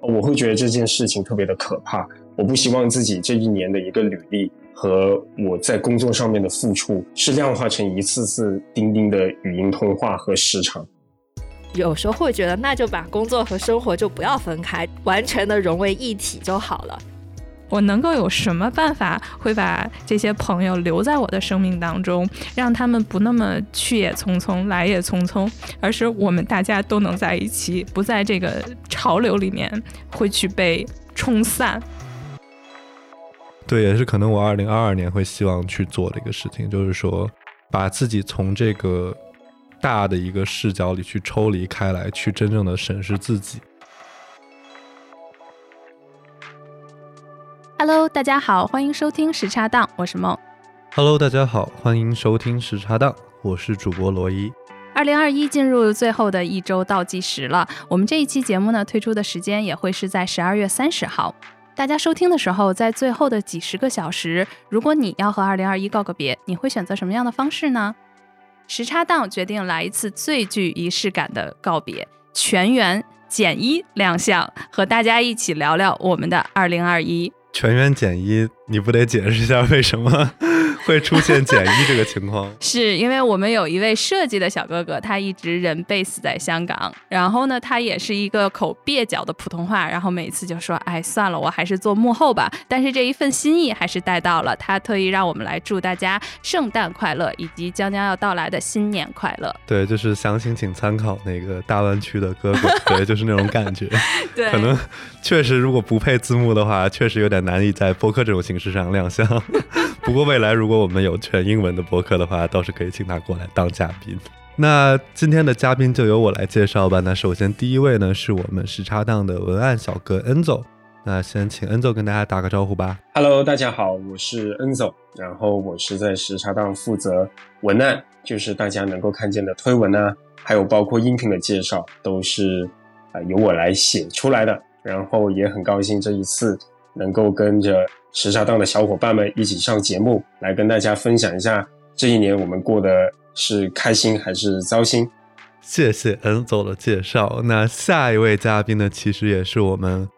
我会觉得这件事情特别的可怕。我不希望自己这一年的一个履历和我在工作上面的付出是量化成一次次钉钉的语音通话和时长。有时候会觉得，那就把工作和生活就不要分开，完全的融为一体就好了。我能够有什么办法会把这些朋友留在我的生命当中，让他们不那么去也匆匆，来也匆匆，而是我们大家都能在一起，不在这个潮流里面会去被冲散。对，也是可能我二零二二年会希望去做的一个事情，就是说把自己从这个大的一个视角里去抽离开来，去真正的审视自己。Hello，大家好，欢迎收听时差档，我是梦。Hello，大家好，欢迎收听时差档，我是主播罗伊。二零二一进入最后的一周倒计时了，我们这一期节目呢推出的时间也会是在十二月三十号。大家收听的时候，在最后的几十个小时，如果你要和二零二一告个别，你会选择什么样的方式呢？时差档决定来一次最具仪式感的告别，全员减一亮相，和大家一起聊聊我们的二零二一。全员减一，你不得解释一下为什么？会出现减一这个情况，是因为我们有一位设计的小哥哥，他一直人 base 在香港，然后呢，他也是一个口蹩脚的普通话，然后每次就说，哎，算了，我还是做幕后吧。但是这一份心意还是带到了，他特意让我们来祝大家圣诞快乐，以及将将要到来的新年快乐。对，就是详情请参考那个大湾区的哥哥，对，就是那种感觉。对，可能确实如果不配字幕的话，确实有点难以在播客这种形式上亮相。不过未来如果我们有全英文的播客的话，倒是可以请他过来当嘉宾。那今天的嘉宾就由我来介绍吧。那首先第一位呢，是我们时差档的文案小哥 Enzo。那先请 Enzo 跟大家打个招呼吧。Hello，大家好，我是 Enzo，然后我是在时差档负责文案，就是大家能够看见的推文啊，还有包括音频的介绍，都是啊由我来写出来的。然后也很高兴这一次能够跟着。时差档的小伙伴们一起上节目，来跟大家分享一下这一年我们过的是开心还是糟心。谢谢恩总的介绍。那下一位嘉宾呢，其实也是我们。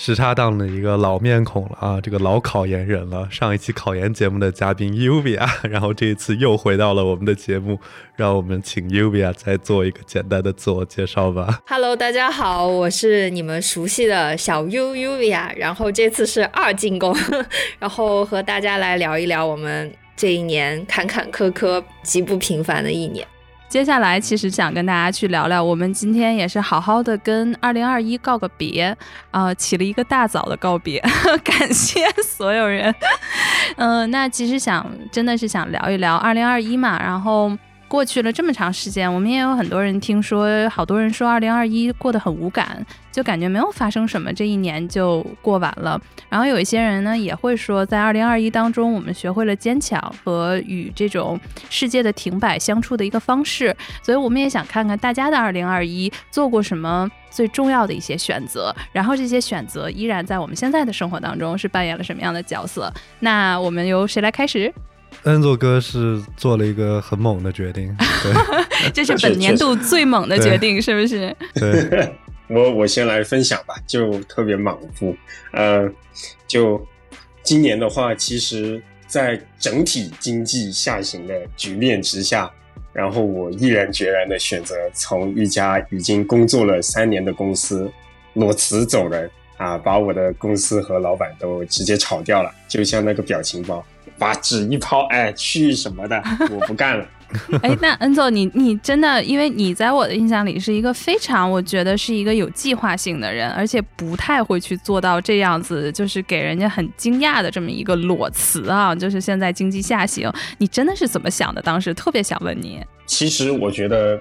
时差档的一个老面孔了啊，这个老考研人了。上一期考研节目的嘉宾 Uvia，然后这一次又回到了我们的节目，让我们请 Uvia 再做一个简单的自我介绍吧。Hello，大家好，我是你们熟悉的小 U Uvia，然后这次是二进宫，然后和大家来聊一聊我们这一年坎坎坷坷、极不平凡的一年。接下来其实想跟大家去聊聊，我们今天也是好好的跟二零二一告个别，啊，起了一个大早的告别，感谢所有人。嗯，那其实想真的是想聊一聊二零二一嘛，然后。过去了这么长时间，我们也有很多人听说，好多人说二零二一过得很无感，就感觉没有发生什么，这一年就过完了。然后有一些人呢，也会说，在二零二一当中，我们学会了坚强和与这种世界的停摆相处的一个方式。所以，我们也想看看大家的二零二一做过什么最重要的一些选择，然后这些选择依然在我们现在的生活当中是扮演了什么样的角色。那我们由谁来开始？恩佐哥是做了一个很猛的决定，这是本年度最猛的决定，是不是？对，我我先来分享吧，就特别莽夫。呃，就今年的话，其实，在整体经济下行的局面之下，然后我毅然决然的选择从一家已经工作了三年的公司裸辞走人啊，把我的公司和老板都直接炒掉了，就像那个表情包。把纸一抛，哎，去什么的，我不干了。哎，那恩总，你你真的，因为你在我的印象里是一个非常，我觉得是一个有计划性的人，而且不太会去做到这样子，就是给人家很惊讶的这么一个裸辞啊。就是现在经济下行，你真的是怎么想的？当时特别想问你。其实我觉得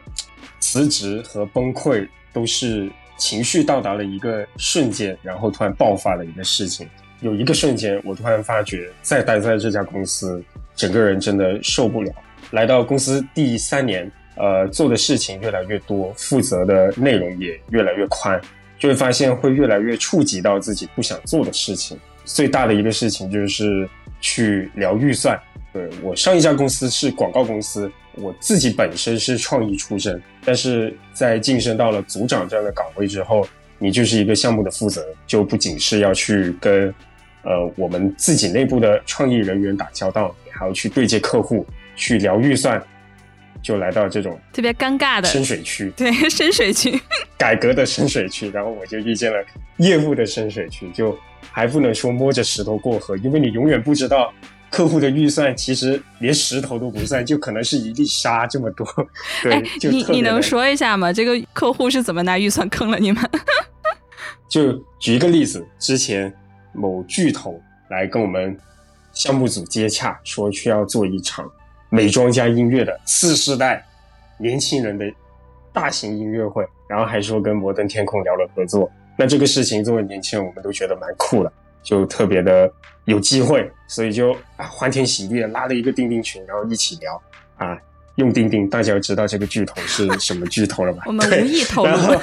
辞职和崩溃都是情绪到达了一个瞬间，然后突然爆发的一个事情。有一个瞬间，我突然发觉，再待在这家公司，整个人真的受不了。来到公司第三年，呃，做的事情越来越多，负责的内容也越来越宽，就会发现会越来越触及到自己不想做的事情。最大的一个事情就是去聊预算。对我上一家公司是广告公司，我自己本身是创意出身，但是在晋升到了组长这样的岗位之后。你就是一个项目的负责，就不仅是要去跟呃我们自己内部的创意人员打交道，还要去对接客户，去聊预算，就来到这种特别尴尬的深水区，对深水区，改革的深水区，然后我就遇见了业务的深水区，就还不能说摸着石头过河，因为你永远不知道。客户的预算其实连石头都不算，就可能是一粒沙这么多。对，你你能说一下吗？这个客户是怎么拿预算坑了你们？就举一个例子，之前某巨头来跟我们项目组接洽，说需要做一场美妆加音乐的次世代年轻人的大型音乐会，然后还说跟摩登天空聊了合作。那这个事情作为年轻人，我们都觉得蛮酷的。就特别的有机会，所以就啊欢天喜地的拉了一个钉钉群，然后一起聊啊，用钉钉，大家知道这个巨头是什么巨头了吧？我们无意透露。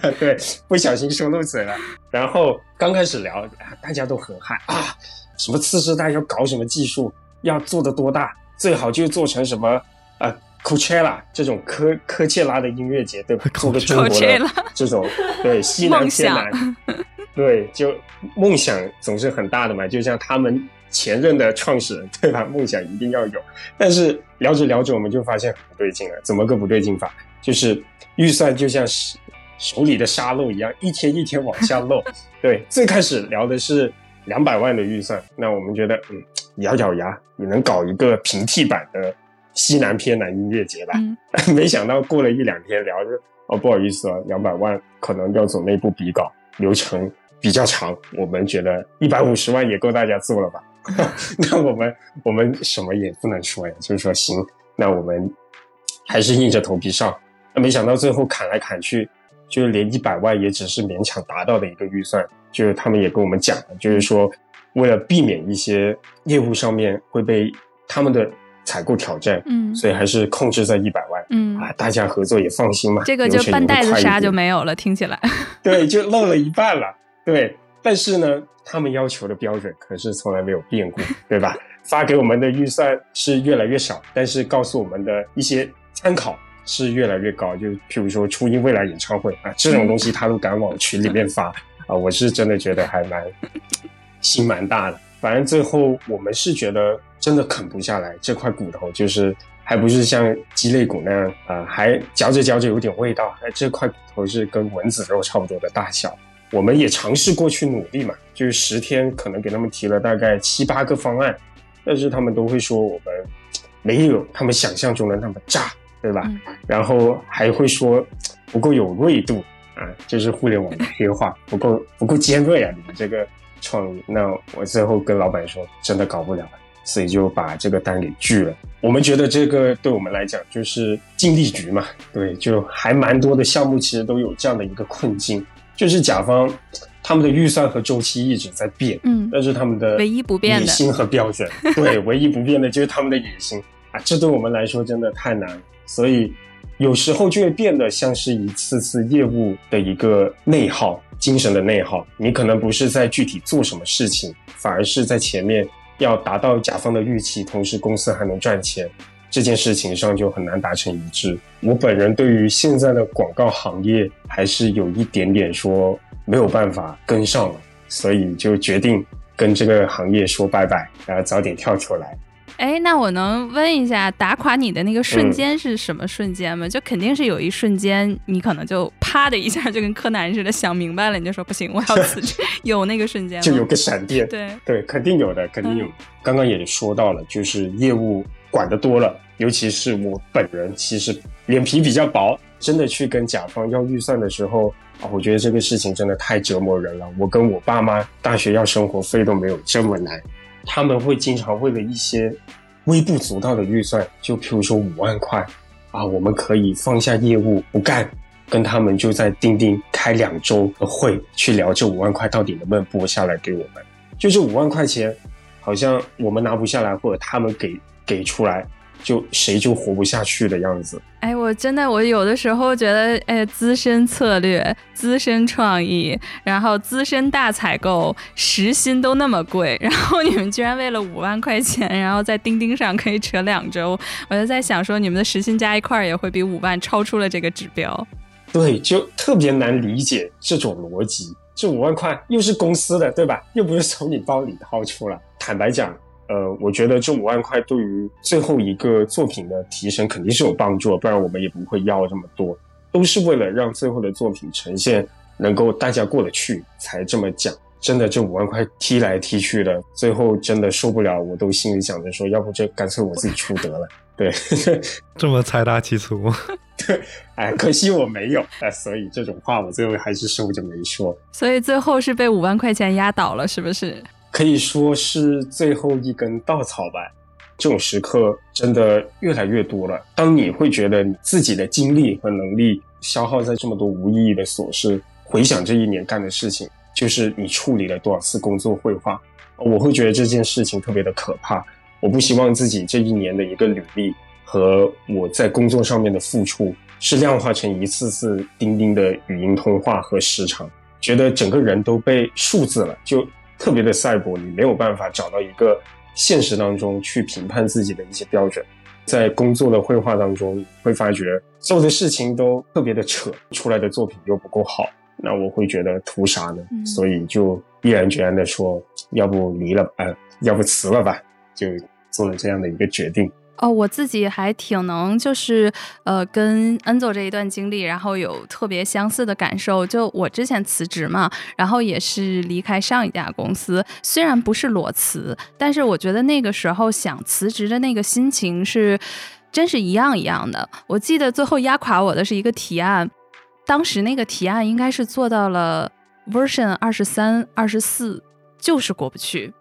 对，不小心说漏嘴了。然后刚开始聊，大家都很嗨啊，什么次世代要搞什么技术，要做的多大，最好就做成什么啊，Coachella 这种科科切拉的音乐节，对吧？做个中国的这种对 西南偏南。对，就梦想总是很大的嘛，就像他们前任的创始人，对吧？梦想一定要有，但是聊着聊着，我们就发现不对劲了。怎么个不对劲法？就是预算就像是手里的沙漏一样，一天一天往下漏。对，最开始聊的是两百万的预算，那我们觉得，嗯，咬咬牙也能搞一个平替版的西南偏南音乐节吧。没想到过了一两天聊着，哦，不好意思啊，两百万可能要走内部比稿流程。比较长，我们觉得一百五十万也够大家做了吧？那我们我们什么也不能说呀，就是说行，那我们还是硬着头皮上。那没想到最后砍来砍去，就是连一百万也只是勉强达到的一个预算。就是他们也跟我们讲了，就是说为了避免一些业务上面会被他们的采购挑战，嗯，所以还是控制在一百万，嗯啊，大家合作也放心嘛。这个就半袋子沙就没有了，听起来。对，就漏了一半了。对，但是呢，他们要求的标准可是从来没有变过，对吧？发给我们的预算是越来越少，但是告诉我们的一些参考是越来越高。就譬如说初音未来演唱会啊，这种东西他都敢往群里面发 啊，我是真的觉得还蛮心蛮大的。反正最后我们是觉得真的啃不下来这块骨头，就是还不是像鸡肋骨那样啊，还嚼着嚼着有点味道。哎，这块骨头是跟蚊子肉差不多的大小。我们也尝试过去努力嘛，就是十天可能给他们提了大概七八个方案，但是他们都会说我们没有他们想象中的那么炸，对吧？然后还会说不够有锐度啊，就是互联网的黑话，不够不够尖锐啊！你们这个创意，那我最后跟老板说真的搞不了了，所以就把这个单给拒了。我们觉得这个对我们来讲就是尽力局嘛，对，就还蛮多的项目其实都有这样的一个困境。就是甲方，他们的预算和周期一直在变，嗯，但是他们的唯一不变的野心和标准，对，唯一不变的就是他们的野心啊，这对我们来说真的太难，所以有时候就会变得像是一次次业务的一个内耗，精神的内耗。你可能不是在具体做什么事情，反而是在前面要达到甲方的预期，同时公司还能赚钱。这件事情上就很难达成一致。我本人对于现在的广告行业还是有一点点说没有办法跟上了，所以就决定跟这个行业说拜拜，然后早点跳出来。哎，那我能问一下，打垮你的那个瞬间是什么瞬间吗？就肯定是有一瞬间，你可能就啪的一下，就跟柯南似的想明白了，你就说不行，我要辞职。有那个瞬间吗？就有个闪电。对对，肯定有的，肯定有。刚刚也说到了，就是业务管得多了。尤其是我本人，其实脸皮比较薄，真的去跟甲方要预算的时候啊，我觉得这个事情真的太折磨人了。我跟我爸妈大学要生活费都没有这么难，他们会经常为了一些微不足道的预算，就譬如说五万块啊，我们可以放下业务不干，跟他们就在钉钉开两周的会，去聊这五万块到底能不能拨下来给我们。就这五万块钱，好像我们拿不下来，或者他们给给出来。就谁就活不下去的样子。哎，我真的，我有的时候觉得，哎，资深策略、资深创意，然后资深大采购，时薪都那么贵，然后你们居然为了五万块钱，然后在钉钉上可以扯两周，我就在想说，你们的时薪加一块儿也会比五万超出了这个指标。对，就特别难理解这种逻辑。这五万块又是公司的，对吧？又不是从你包里掏出来。坦白讲，呃，我觉得这五万块对于最后一个作品的提升肯定是有帮助，不然我们也不会要这么多。都是为了让最后的作品呈现能够大家过得去才这么讲。真的，这五万块踢来踢去的，最后真的受不了，我都心里想着说，要不这干脆我自己出得了。对，这么财大气粗。对，哎，可惜我没有，哎，所以这种话我最后还是收着没说。所以最后是被五万块钱压倒了，是不是？可以说是最后一根稻草吧。这种时刻真的越来越多了。当你会觉得你自己的精力和能力消耗在这么多无意义的琐事，回想这一年干的事情。就是你处理了多少次工作绘画，我会觉得这件事情特别的可怕。我不希望自己这一年的一个履历和我在工作上面的付出是量化成一次次钉钉的语音通话和时长，觉得整个人都被数字了，就特别的赛博。你没有办法找到一个现实当中去评判自己的一些标准，在工作的绘画当中会发觉所有的事情都特别的扯，出来的作品又不够好。那我会觉得图啥呢？所以就毅然决然的说，要不离了，呃，要不辞了吧，就做了这样的一个决定。哦，我自己还挺能，就是呃，跟恩佐这一段经历，然后有特别相似的感受。就我之前辞职嘛，然后也是离开上一家公司，虽然不是裸辞，但是我觉得那个时候想辞职的那个心情是，真是一样一样的。我记得最后压垮我的是一个提案。当时那个提案应该是做到了 version 二十三、二十四，就是过不去。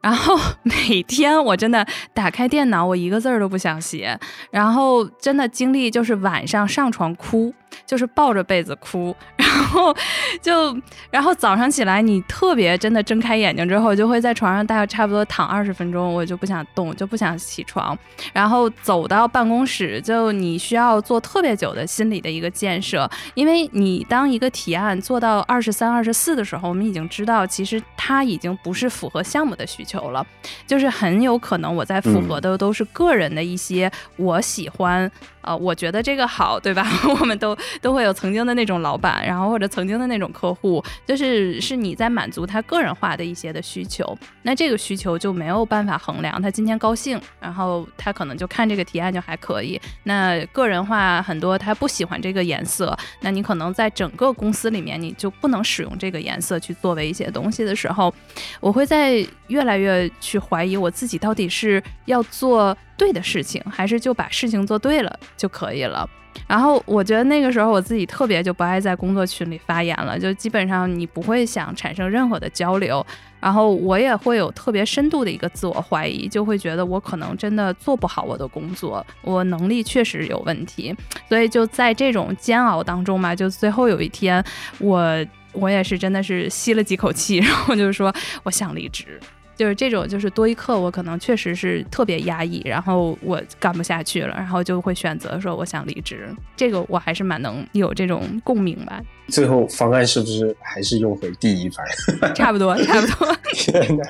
然后 每天我真的打开电脑，我一个字儿都不想写。然后真的经历就是晚上上床哭。就是抱着被子哭，然后就，然后早上起来，你特别真的睁开眼睛之后，就会在床上大概差不多躺二十分钟，我就不想动，就不想起床，然后走到办公室，就你需要做特别久的心理的一个建设，因为你当一个提案做到二十三、二十四的时候，我们已经知道，其实它已经不是符合项目的需求了，就是很有可能我在符合的都是个人的一些我喜欢。呃，我觉得这个好，对吧？我们都都会有曾经的那种老板，然后或者曾经的那种客户，就是是你在满足他个人化的一些的需求。那这个需求就没有办法衡量，他今天高兴，然后他可能就看这个提案就还可以。那个人化很多，他不喜欢这个颜色，那你可能在整个公司里面你就不能使用这个颜色去作为一些东西的时候，我会在越来越去怀疑我自己到底是要做。对的事情，还是就把事情做对了就可以了。然后我觉得那个时候我自己特别就不爱在工作群里发言了，就基本上你不会想产生任何的交流。然后我也会有特别深度的一个自我怀疑，就会觉得我可能真的做不好我的工作，我能力确实有问题。所以就在这种煎熬当中嘛，就最后有一天，我我也是真的是吸了几口气，然后就说我想离职。就是这种，就是多一刻，我可能确实是特别压抑，然后我干不下去了，然后就会选择说我想离职。这个我还是蛮能有这种共鸣吧。最后方案是不是还是用回第一排？差不多，差不多。天哪！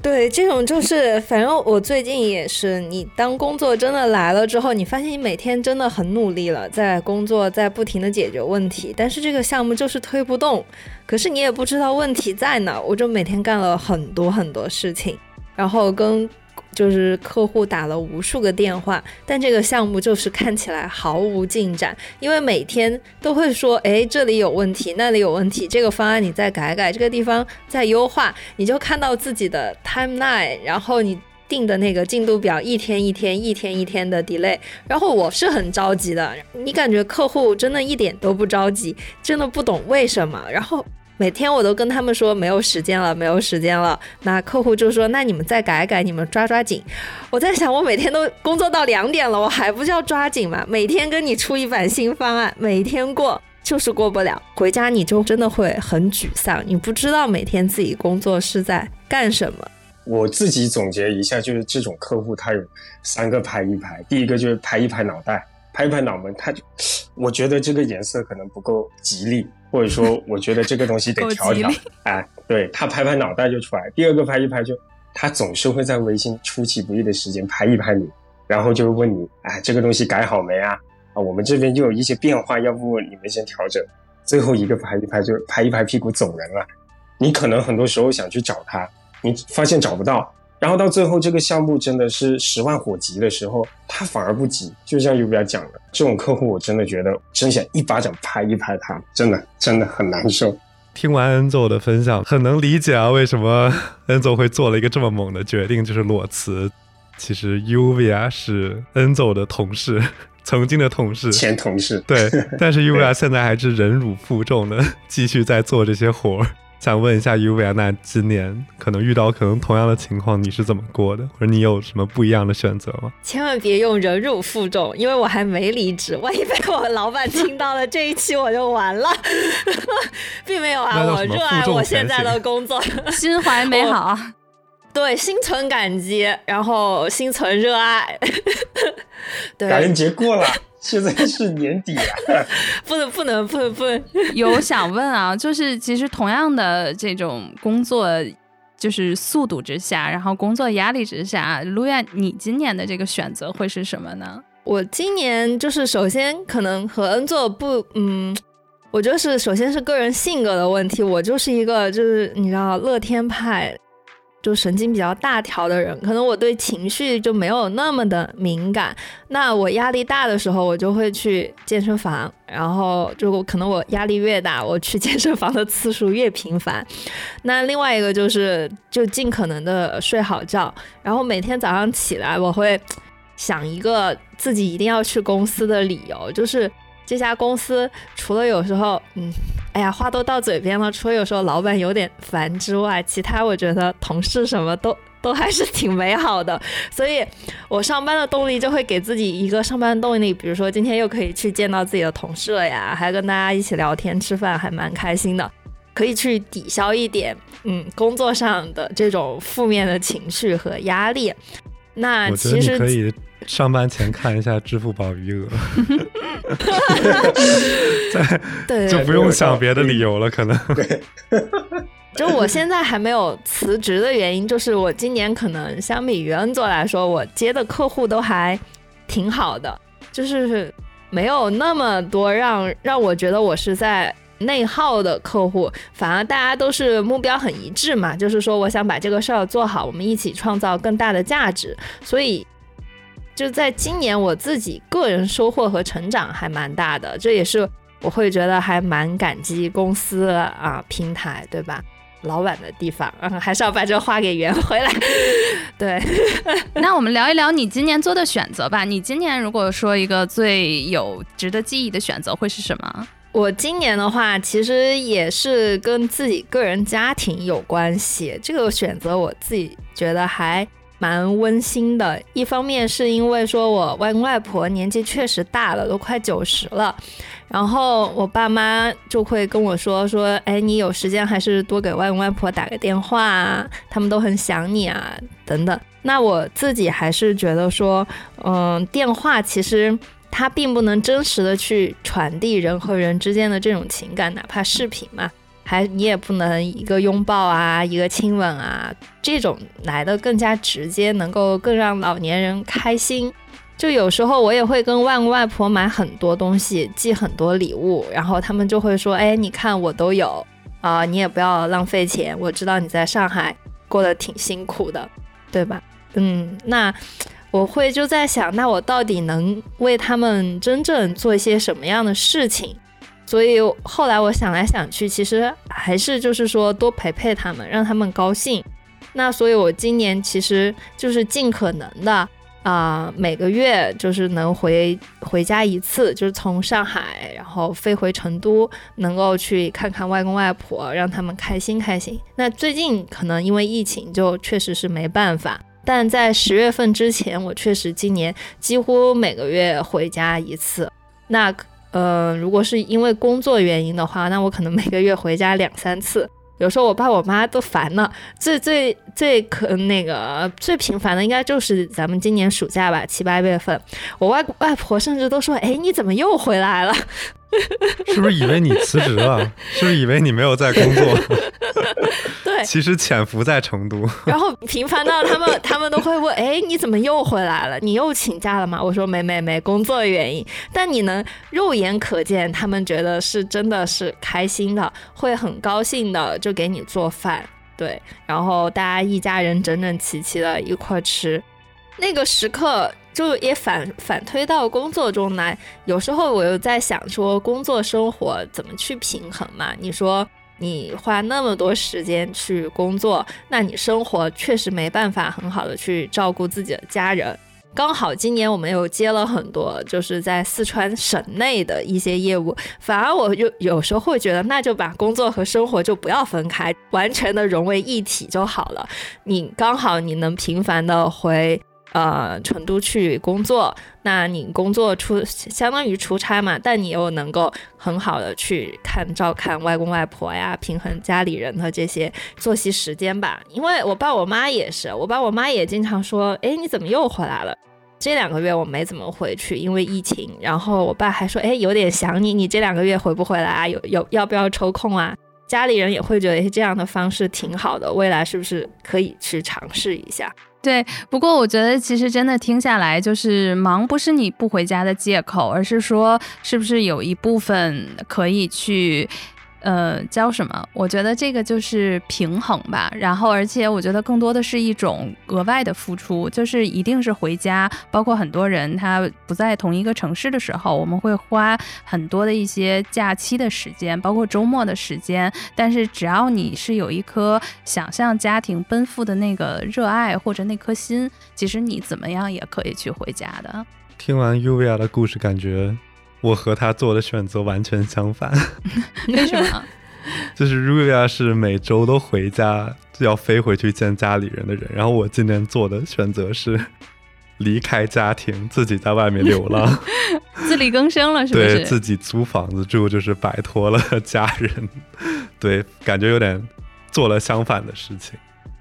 对，这种就是，反正我最近也是，你当工作真的来了之后，你发现你每天真的很努力了，在工作，在不停的解决问题，但是这个项目就是推不动，可是你也不知道问题在哪，我就每天干了很多很多事情，然后跟。就是客户打了无数个电话，但这个项目就是看起来毫无进展，因为每天都会说，哎，这里有问题，那里有问题，这个方案你再改改，这个地方再优化，你就看到自己的 timeline，然后你定的那个进度表一天一天、一天一天的 delay，然后我是很着急的，你感觉客户真的一点都不着急，真的不懂为什么，然后。每天我都跟他们说没有时间了，没有时间了。那客户就说：“那你们再改改，你们抓抓紧。”我在想，我每天都工作到两点了，我还不叫抓紧吗？每天跟你出一版新方案，每天过就是过不了。回家你就真的会很沮丧，你不知道每天自己工作是在干什么。我自己总结一下，就是这种客户他有三个拍一拍，第一个就是拍一拍脑袋。拍一拍脑门，他就，我觉得这个颜色可能不够吉利，或者说 我觉得这个东西得调调。哎，对他拍拍脑袋就出来。第二个拍一拍就，他总是会在微信出其不意的时间拍一拍你，然后就问你，哎，这个东西改好没啊？啊，我们这边就有一些变化，要不你们先调整。最后一个拍一拍就拍一拍屁股走人了。你可能很多时候想去找他，你发现找不到，然后到最后这个项目真的是十万火急的时候，他反而不急。就像 U 要讲的，这种客户我真的觉得真想一巴掌拍一拍他，真的真的很难受。听完恩佐的分享，很能理解啊，为什么 恩佐会做了一个这么猛的决定，就是裸辞。其实 Uvia 是恩佐的同事，曾经的同事，前同事。对，但是 Uvia 现在还是忍辱负重的，继续在做这些活儿。想问一下于维安娜今年可能遇到可能同样的情况，你是怎么过的？或者你有什么不一样的选择吗？千万别用忍辱负重，因为我还没离职，万一被我老板听到了这一期我就完了。并没有啊，我热爱我现在的工作，心怀美好。对，心存感激，然后心存热爱。对，感恩节过了，现在是年底了，不能不能不能不能。有想问啊，就是其实同样的这种工作，就是速度之下，然后工作压力之下，卢燕，你今年的这个选择会是什么呢？我今年就是首先可能和恩作不，嗯，我就是首先是个人性格的问题，我就是一个就是你知道乐天派。就神经比较大条的人，可能我对情绪就没有那么的敏感。那我压力大的时候，我就会去健身房，然后就可能我压力越大，我去健身房的次数越频繁。那另外一个就是，就尽可能的睡好觉，然后每天早上起来，我会想一个自己一定要去公司的理由，就是。这家公司除了有时候，嗯，哎呀，话都到嘴边了，除了有时候老板有点烦之外，其他我觉得同事什么都 都还是挺美好的。所以，我上班的动力就会给自己一个上班动力，比如说今天又可以去见到自己的同事了呀，还跟大家一起聊天吃饭，还蛮开心的，可以去抵消一点，嗯，工作上的这种负面的情绪和压力。那其实可以上班前看一下支付宝余额。对，就不用想别的理由了，可能。就我现在还没有辞职的原因，就是我今年可能相比于恩佐来说，我接的客户都还挺好的，就是没有那么多让让我觉得我是在内耗的客户，反而大家都是目标很一致嘛，就是说我想把这个事儿做好，我们一起创造更大的价值，所以。就在今年，我自己个人收获和成长还蛮大的，这也是我会觉得还蛮感激公司啊平台，对吧？老板的地方，嗯，还是要把这话给圆回来。对，那我们聊一聊你今年做的选择吧。你今年如果说一个最有值得记忆的选择会是什么？我今年的话，其实也是跟自己个人家庭有关系。这个选择我自己觉得还。蛮温馨的，一方面是因为说我外公外婆年纪确实大了，都快九十了，然后我爸妈就会跟我说说，哎，你有时间还是多给外公外婆打个电话啊，他们都很想你啊，等等。那我自己还是觉得说，嗯，电话其实它并不能真实的去传递人和人之间的这种情感，哪怕视频嘛。还你也不能一个拥抱啊，一个亲吻啊，这种来的更加直接，能够更让老年人开心。就有时候我也会跟外公外婆买很多东西，寄很多礼物，然后他们就会说：“哎，你看我都有啊，你也不要浪费钱。我知道你在上海过得挺辛苦的，对吧？嗯，那我会就在想，那我到底能为他们真正做一些什么样的事情？”所以后来我想来想去，其实还是就是说多陪陪他们，让他们高兴。那所以，我今年其实就是尽可能的啊，每个月就是能回回家一次，就是从上海然后飞回成都，能够去看看外公外婆，让他们开心开心。那最近可能因为疫情，就确实是没办法。但在十月份之前，我确实今年几乎每个月回家一次。那。嗯，如果是因为工作原因的话，那我可能每个月回家两三次，有时候我爸我妈都烦了。最最最可那个最频繁的，应该就是咱们今年暑假吧，七八月份，我外外婆甚至都说：“哎，你怎么又回来了？” 是不是以为你辞职了？是不是以为你没有在工作？对。其实潜伏在成都。然后频繁到他们，他们都会问：“哎，你怎么又回来了？你又请假了吗？”我说：“没没没，工作原因。”但你能肉眼可见，他们觉得是真的是开心的，会很高兴的，就给你做饭，对，然后大家一家人整整齐齐的一块吃。那个时刻就也反反推到工作中来，有时候我又在想说，工作生活怎么去平衡嘛？你说你花那么多时间去工作，那你生活确实没办法很好的去照顾自己的家人。刚好今年我们又接了很多，就是在四川省内的一些业务，反而我就有时候会觉得，那就把工作和生活就不要分开，完全的融为一体就好了。你刚好你能频繁的回。呃，成都去工作，那你工作出相当于出差嘛？但你又能够很好的去看照看外公外婆呀，平衡家里人的这些作息时间吧。因为我爸我妈也是，我爸我妈也经常说，哎，你怎么又回来了？这两个月我没怎么回去，因为疫情。然后我爸还说，哎，有点想你，你这两个月回不回来啊？有有要不要抽空啊？家里人也会觉得，哎，这样的方式挺好的，未来是不是可以去尝试一下？对，不过我觉得其实真的听下来，就是忙不是你不回家的借口，而是说是不是有一部分可以去。呃，叫什么？我觉得这个就是平衡吧。然后，而且我觉得更多的是一种额外的付出，就是一定是回家。包括很多人他不在同一个城市的时候，我们会花很多的一些假期的时间，包括周末的时间。但是只要你是有一颗想向家庭奔赴的那个热爱或者那颗心，其实你怎么样也可以去回家的。听完 Uvia 的故事，感觉。我和他做的选择完全相反，为什么？就是 Ruvia 是每周都回家，就要飞回去见家里人的人。然后我今年做的选择是离开家庭，自己在外面流浪，自力更生了，是不是？对自己租房子住，就是摆脱了家人。对，感觉有点做了相反的事情。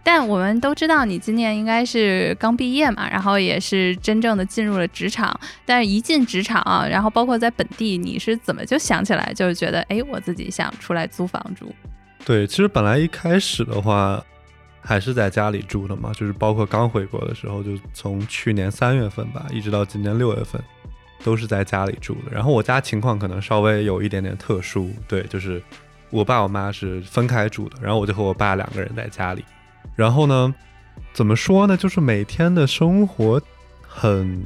但我们都知道，你今年应该是刚毕业嘛，然后也是真正的进入了职场。但是一进职场，然后包括在本地，你是怎么就想起来，就是觉得，哎，我自己想出来租房住？对，其实本来一开始的话，还是在家里住的嘛，就是包括刚回国的时候，就从去年三月份吧，一直到今年六月份，都是在家里住的。然后我家情况可能稍微有一点点特殊，对，就是我爸我妈是分开住的，然后我就和我爸两个人在家里。然后呢，怎么说呢？就是每天的生活很，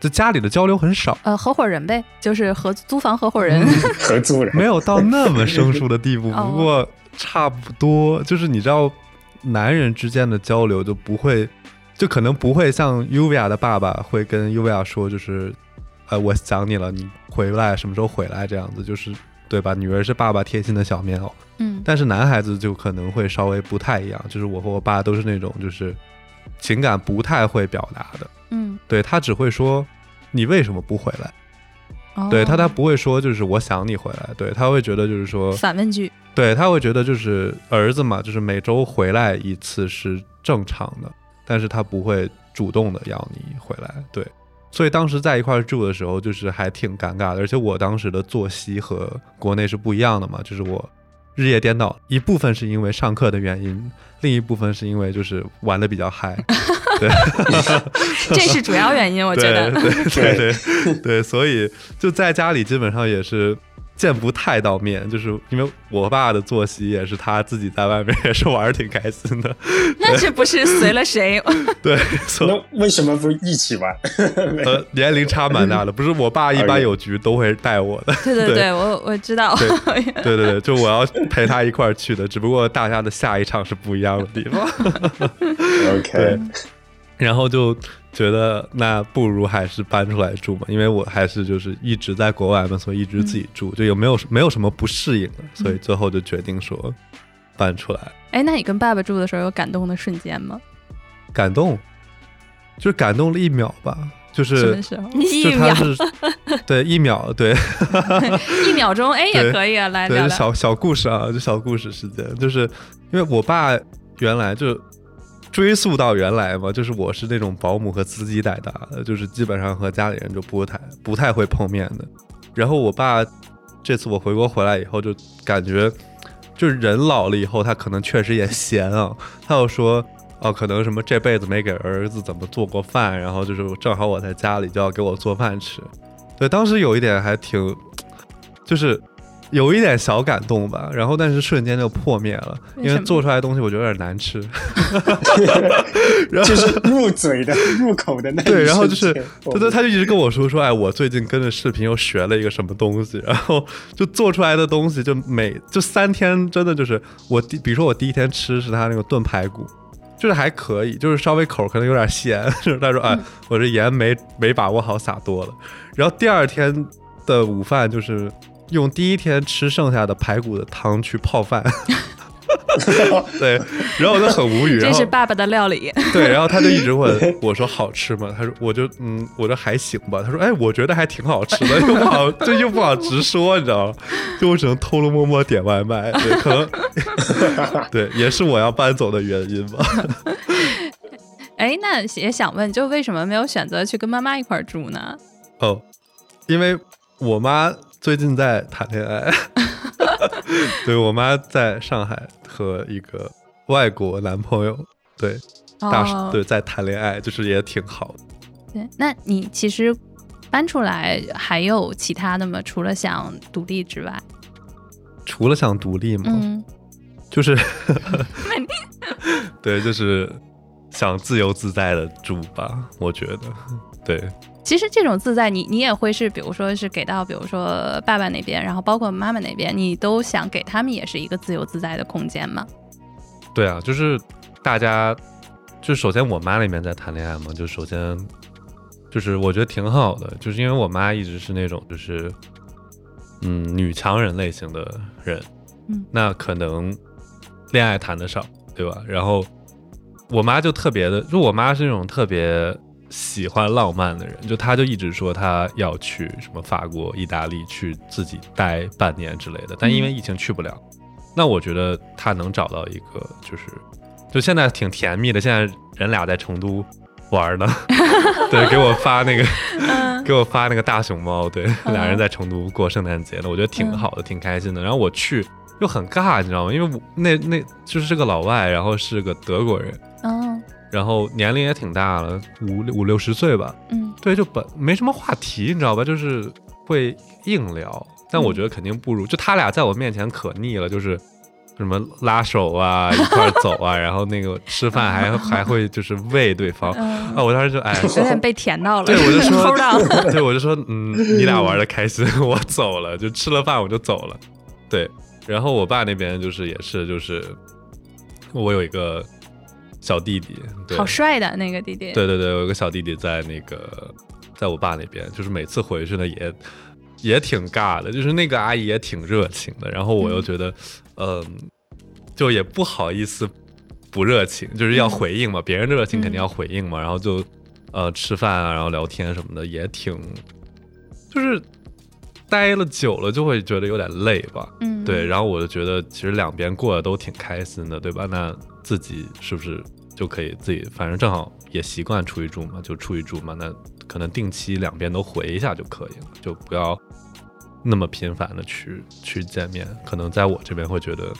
就家里的交流很少。呃，合伙人呗，就是合租房合伙人，合租人没有到那么生疏的地步，不过差不多。就是你知道，男人之间的交流就不会，就可能不会像 Uvia 的爸爸会跟 Uvia 说，就是呃，我想你了，你回来什么时候回来这样子，就是对吧？女儿是爸爸贴心的小棉袄。嗯，但是男孩子就可能会稍微不太一样，就是我和我爸都是那种就是情感不太会表达的，嗯，对他只会说你为什么不回来，对他他不会说就是我想你回来，对他会觉得就是说反问句，对他会觉得就是儿子嘛，就是每周回来一次是正常的，但是他不会主动的要你回来，对，所以当时在一块住的时候就是还挺尴尬的，而且我当时的作息和国内是不一样的嘛，就是我。日夜颠倒，一部分是因为上课的原因，另一部分是因为就是玩的比较嗨，对，这是主要原因，我觉得，对对对 对，所以就在家里基本上也是。见不太到面，就是因为我爸的作息也是他自己在外面 也是玩的挺开心的。那这不是随了谁？对，那为什么不一起玩？呃，年龄差蛮大的，不是我爸一般有局都会带我的。对对对，我我知道。对对对，就我要陪他一块儿去的，只不过大家的下一场是不一样的地方。OK，然后就。觉得那不如还是搬出来住嘛，因为我还是就是一直在国外嘛，所以一直自己住，就有没有没有什么不适应的，所以最后就决定说搬出来。哎，那你跟爸爸住的时候有感动的瞬间吗？感动，就是感动了一秒吧，就是什么时候？一秒，对，一秒，对，一秒钟，哎，也可以啊，来聊小小故事啊，就小故事时间，就是因为我爸原来就。追溯到原来嘛，就是我是那种保姆和司机带大的，就是基本上和家里人就不太不太会碰面的。然后我爸这次我回国回来以后，就感觉就是人老了以后，他可能确实也闲啊。他又说，哦，可能什么这辈子没给儿子怎么做过饭，然后就是正好我在家里就要给我做饭吃。对，当时有一点还挺，就是。有一点小感动吧，然后但是瞬间就破灭了，因为做出来的东西我觉得有点难吃，就是入嘴的、入口的那对，然后就是他他，他就一直跟我说说，哎，我最近跟着视频又学了一个什么东西，然后就做出来的东西就每就三天，真的就是我第，比如说我第一天吃是他那个炖排骨，就是还可以，就是稍微口可能有点咸，就是他说，哎，我这盐没没把握好，撒多了，然后第二天的午饭就是。用第一天吃剩下的排骨的汤去泡饭，对，然后我就很无语。这是爸爸的料理。对，然后他就一直问我说：“好吃吗？”他说：“我就嗯，我说还行吧。”他说：“哎，我觉得还挺好吃的，又不好，这又不好直说，你知道吗？就我只能偷偷摸摸点外卖，对，可能 对，也是我要搬走的原因吧。哎，那也想问，就为什么没有选择去跟妈妈一块住呢？哦，因为我妈。最近在谈恋爱，对我妈在上海和一个外国男朋友，对，大对在谈恋爱，就是也挺好的。对，那你其实搬出来还有其他的吗？除了想独立之外，除了想独立吗？嗯，就是，对，就是想自由自在的住吧。我觉得，对。其实这种自在，你你也会是，比如说是给到，比如说爸爸那边，然后包括妈妈那边，你都想给他们也是一个自由自在的空间吗？对啊，就是大家，就首先我妈那边在谈恋爱嘛，就首先就是我觉得挺好的，就是因为我妈一直是那种就是嗯女强人类型的人，嗯，那可能恋爱谈的少，对吧？然后我妈就特别的，就我妈是那种特别。喜欢浪漫的人，就他就一直说他要去什么法国、意大利去自己待半年之类的，但因为疫情去不了。那我觉得他能找到一个，就是就现在挺甜蜜的。现在人俩在成都玩呢，对，给我发那个，给我发那个大熊猫，对，俩人在成都过圣诞节呢，我觉得挺好的，挺开心的。然后我去又很尬，你知道吗？因为那那就是个老外，然后是个德国人。然后年龄也挺大了，五五六十岁吧。嗯，对，就本没什么话题，你知道吧？就是会硬聊，但我觉得肯定不如就他俩在我面前可腻了，就是什么拉手啊，一块走啊，然后那个吃饭还 还会就是喂对方啊。我当时就哎，有点被甜到了。对，我就说，对，我就说，嗯，你俩玩的开心，我走了，就吃了饭我就走了。对，然后我爸那边就是也是就是我有一个。小弟弟，好帅的那个弟弟。对对对，有个小弟弟在那个，在我爸那边，就是每次回去呢也也挺尬的，就是那个阿姨也挺热情的，然后我又觉得，嗯，就也不好意思不热情，就是要回应嘛，别人热情肯定要回应嘛，然后就呃吃饭啊，然后聊天什么的也挺，就是待了久了就会觉得有点累吧，嗯，对，然后我就觉得其实两边过得都挺开心的，对吧？那。自己是不是就可以自己？反正正好也习惯出去住嘛，就出去住嘛。那可能定期两边都回一下就可以了，就不要那么频繁的去去见面。可能在我这边会觉得。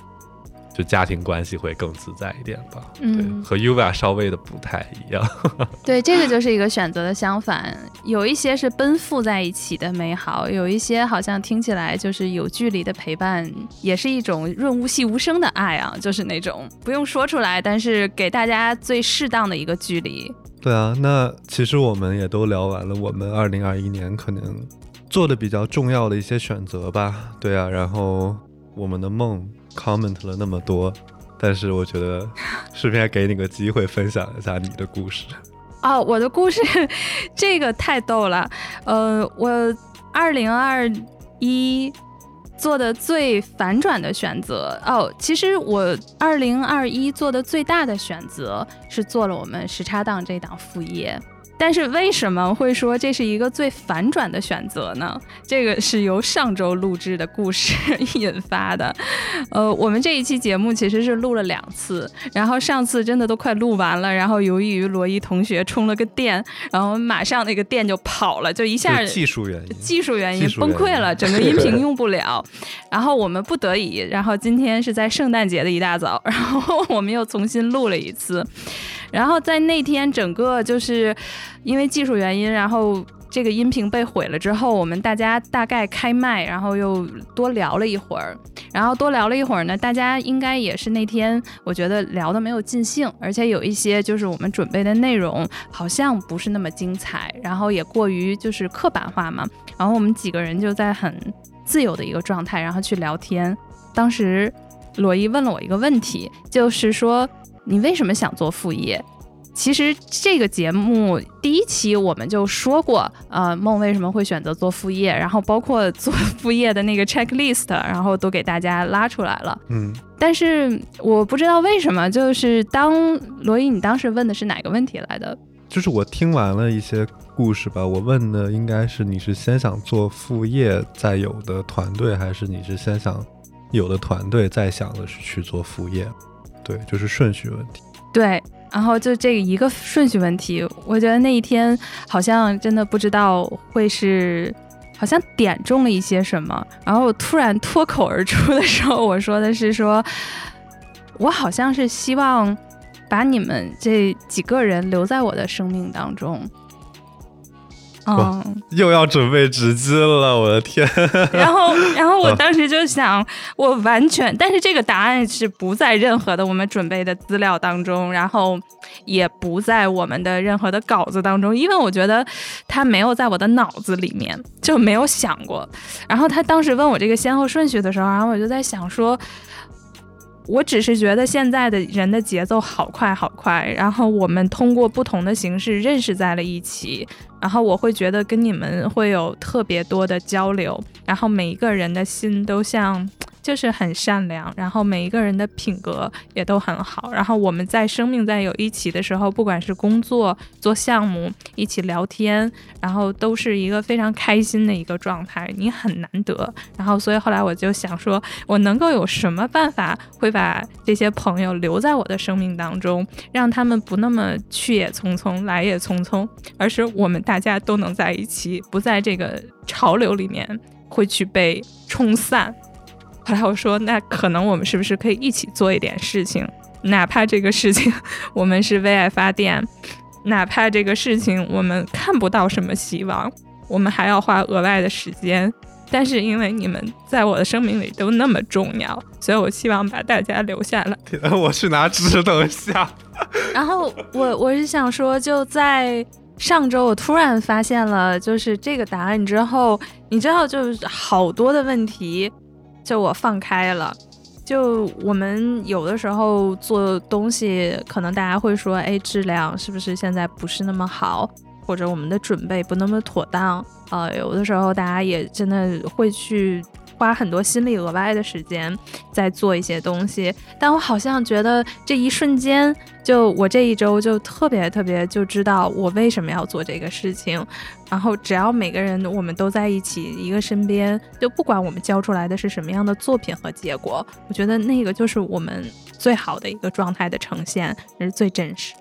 就家庭关系会更自在一点吧，嗯，和 Uva 稍微的不太一样。对，这个就是一个选择的相反。有一些是奔赴在一起的美好，有一些好像听起来就是有距离的陪伴，也是一种润物细无声的爱啊，就是那种不用说出来，但是给大家最适当的一个距离。对啊，那其实我们也都聊完了，我们二零二一年可能做的比较重要的一些选择吧。对啊，然后我们的梦。Comment 了那么多，但是我觉得顺便给你个机会分享一下你的故事。哦，我的故事，这个太逗了。呃，我二零二一做的最反转的选择哦，其实我二零二一做的最大的选择是做了我们时差档这档副业。但是为什么会说这是一个最反转的选择呢？这个是由上周录制的故事引发的。呃，我们这一期节目其实是录了两次，然后上次真的都快录完了，然后由于罗伊同学充了个电，然后马上那个电就跑了，就一下技术原因，技术原因崩溃了，整个音频用不了。然后我们不得已，然后今天是在圣诞节的一大早，然后我们又重新录了一次。然后在那天，整个就是因为技术原因，然后这个音频被毁了之后，我们大家大概开麦，然后又多聊了一会儿，然后多聊了一会儿呢，大家应该也是那天我觉得聊的没有尽兴，而且有一些就是我们准备的内容好像不是那么精彩，然后也过于就是刻板化嘛，然后我们几个人就在很自由的一个状态，然后去聊天。当时罗伊问了我一个问题，就是说。你为什么想做副业？其实这个节目第一期我们就说过，呃，梦为什么会选择做副业，然后包括做副业的那个 checklist，然后都给大家拉出来了。嗯，但是我不知道为什么，就是当罗伊，你当时问的是哪个问题来的？就是我听完了一些故事吧，我问的应该是你是先想做副业再有的团队，还是你是先想有的团队再想的是去做副业？对，就是顺序问题。对，然后就这一个顺序问题，我觉得那一天好像真的不知道会是，好像点中了一些什么。然后突然脱口而出的时候，我说的是说，我好像是希望把你们这几个人留在我的生命当中。嗯，又要准备纸巾了，我的天！然后，然后我当时就想，我完全，但是这个答案是不在任何的我们准备的资料当中，然后也不在我们的任何的稿子当中，因为我觉得他没有在我的脑子里面，就没有想过。然后他当时问我这个先后顺序的时候，然后我就在想说。我只是觉得现在的人的节奏好快好快，然后我们通过不同的形式认识在了一起，然后我会觉得跟你们会有特别多的交流，然后每一个人的心都像。就是很善良，然后每一个人的品格也都很好。然后我们在生命在有一起的时候，不管是工作、做项目、一起聊天，然后都是一个非常开心的一个状态。你很难得。然后，所以后来我就想说，我能够有什么办法会把这些朋友留在我的生命当中，让他们不那么去也匆匆，来也匆匆，而是我们大家都能在一起，不在这个潮流里面会去被冲散。然后我说，那可能我们是不是可以一起做一点事情？哪怕这个事情我们是为爱发电，哪怕这个事情我们看不到什么希望，我们还要花额外的时间。但是因为你们在我的生命里都那么重要，所以我希望把大家留下来。我去拿纸，等一下。然后我我是想说，就在上周，我突然发现了就是这个答案之后，你知道，就是好多的问题。就我放开了，就我们有的时候做东西，可能大家会说，哎，质量是不是现在不是那么好，或者我们的准备不那么妥当？呃，有的时候大家也真的会去。花很多心力、额外的时间在做一些东西，但我好像觉得这一瞬间，就我这一周就特别特别就知道我为什么要做这个事情。然后只要每个人我们都在一起一个身边，就不管我们交出来的是什么样的作品和结果，我觉得那个就是我们最好的一个状态的呈现，是最真实的。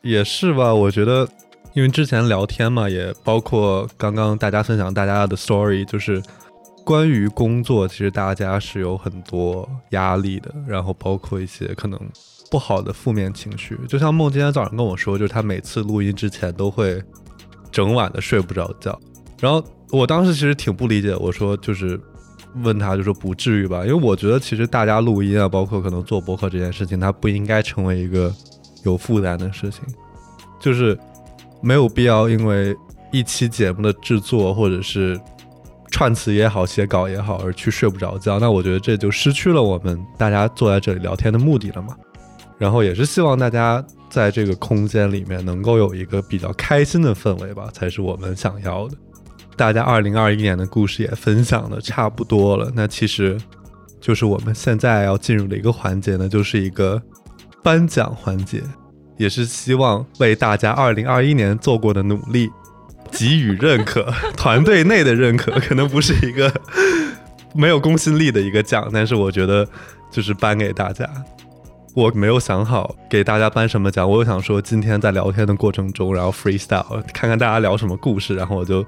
也是吧？我觉得，因为之前聊天嘛，也包括刚刚大家分享大家的 story，就是。关于工作，其实大家是有很多压力的，然后包括一些可能不好的负面情绪。就像梦今天早上跟我说，就是他每次录音之前都会整晚的睡不着觉。然后我当时其实挺不理解，我说就是问他就说不至于吧，因为我觉得其实大家录音啊，包括可能做博客这件事情，它不应该成为一个有负担的事情，就是没有必要因为一期节目的制作或者是。串词也好，写稿也好，而去睡不着觉，那我觉得这就失去了我们大家坐在这里聊天的目的了嘛。然后也是希望大家在这个空间里面能够有一个比较开心的氛围吧，才是我们想要的。大家二零二一年的故事也分享的差不多了，那其实就是我们现在要进入的一个环节呢，就是一个颁奖环节。也是希望为大家二零二一年做过的努力给予认可，团队内的认可，可能不是一个没有公信力的一个奖，但是我觉得就是颁给大家。我没有想好给大家颁什么奖，我就想说今天在聊天的过程中，然后 freestyle 看看大家聊什么故事，然后我就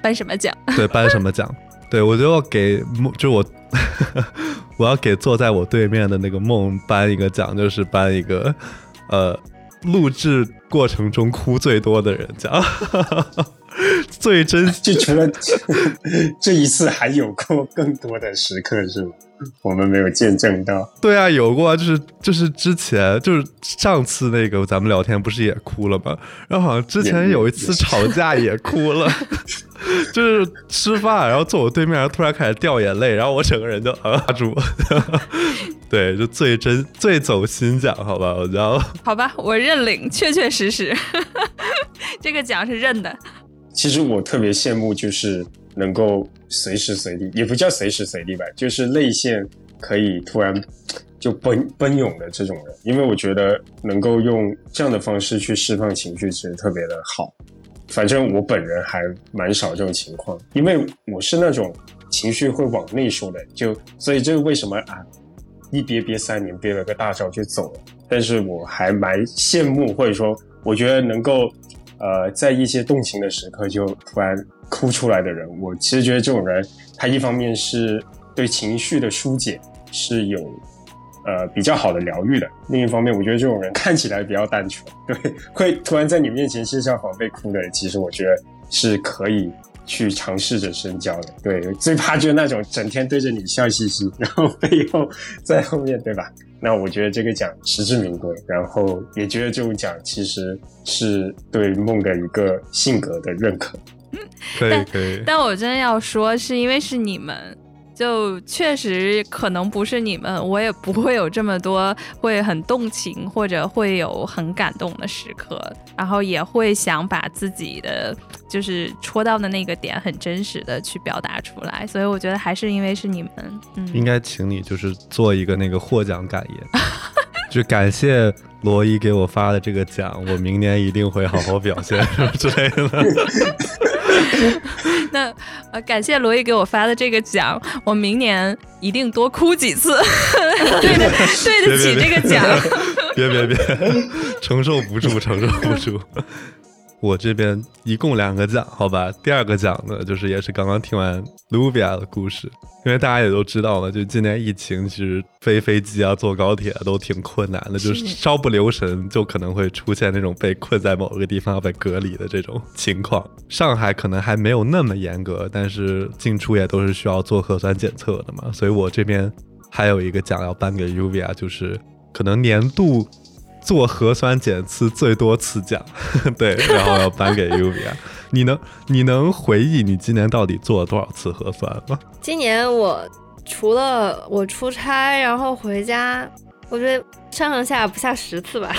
颁 什么奖？对，颁什么奖？对我就要给梦，就我我要给坐在我对面的那个梦颁一个奖，就是颁一个呃录制过程中哭最多的人奖，最真。就除了 这一次，还有过更多的时刻是吗？我们没有见证到。对啊，有过啊，就是就是之前就是上次那个咱们聊天不是也哭了吗？然后好像之前有一次吵架也哭了，就是吃饭，然后坐我对面，然后突然开始掉眼泪，然后我整个人就啊住。对，就最真最走心奖，好吧，我叫好吧，我认领，确确实实，这个奖是认的。其实我特别羡慕，就是能够随时随地，也不叫随时随地吧，就是泪腺可以突然就奔奔涌的这种人，因为我觉得能够用这样的方式去释放情绪，其实特别的好。反正我本人还蛮少这种情况，因为我是那种情绪会往内收的，就所以这个为什么啊，一憋憋三年，憋了个大招就走了。但是我还蛮羡慕，或者说我觉得能够。呃，在一些动情的时刻就突然哭出来的人，我其实觉得这种人，他一方面是对情绪的疏解是有呃比较好的疗愈的，另一方面，我觉得这种人看起来比较单纯，对，会突然在你面前卸下防备哭的人，其实我觉得是可以去尝试着深交的。对，最怕就是那种整天对着你笑嘻嘻，然后背后在后面对吧？那我觉得这个奖实至名归，然后也觉得这种奖其实是对梦的一个性格的认可。可以可以，但我真的要说，是因为是你们。就确实可能不是你们，我也不会有这么多会很动情或者会有很感动的时刻，然后也会想把自己的就是戳到的那个点很真实的去表达出来，所以我觉得还是因为是你们，嗯，应该请你就是做一个那个获奖感言，就感谢罗伊给我发的这个奖，我明年一定会好好表现什么 之类的。那呃，感谢罗伊给我发的这个奖，我明年一定多哭几次，对得对得起这个奖。别别别，承受不住，承受不住。我这边一共两个奖，好吧。第二个奖呢，就是也是刚刚听完 Luvia 的故事，因为大家也都知道了，就今年疫情，其实飞飞机啊、坐高铁都挺困难的，就是稍不留神就可能会出现那种被困在某个地方要被隔离的这种情况。上海可能还没有那么严格，但是进出也都是需要做核酸检测的嘛。所以我这边还有一个奖要颁给 Luvia，就是可能年度。做核酸检测最多次奖，对，然后要颁给 u v 啊你能你能回忆你今年到底做了多少次核酸吗？今年我除了我出差，然后回家，我觉得上上下不下十次吧。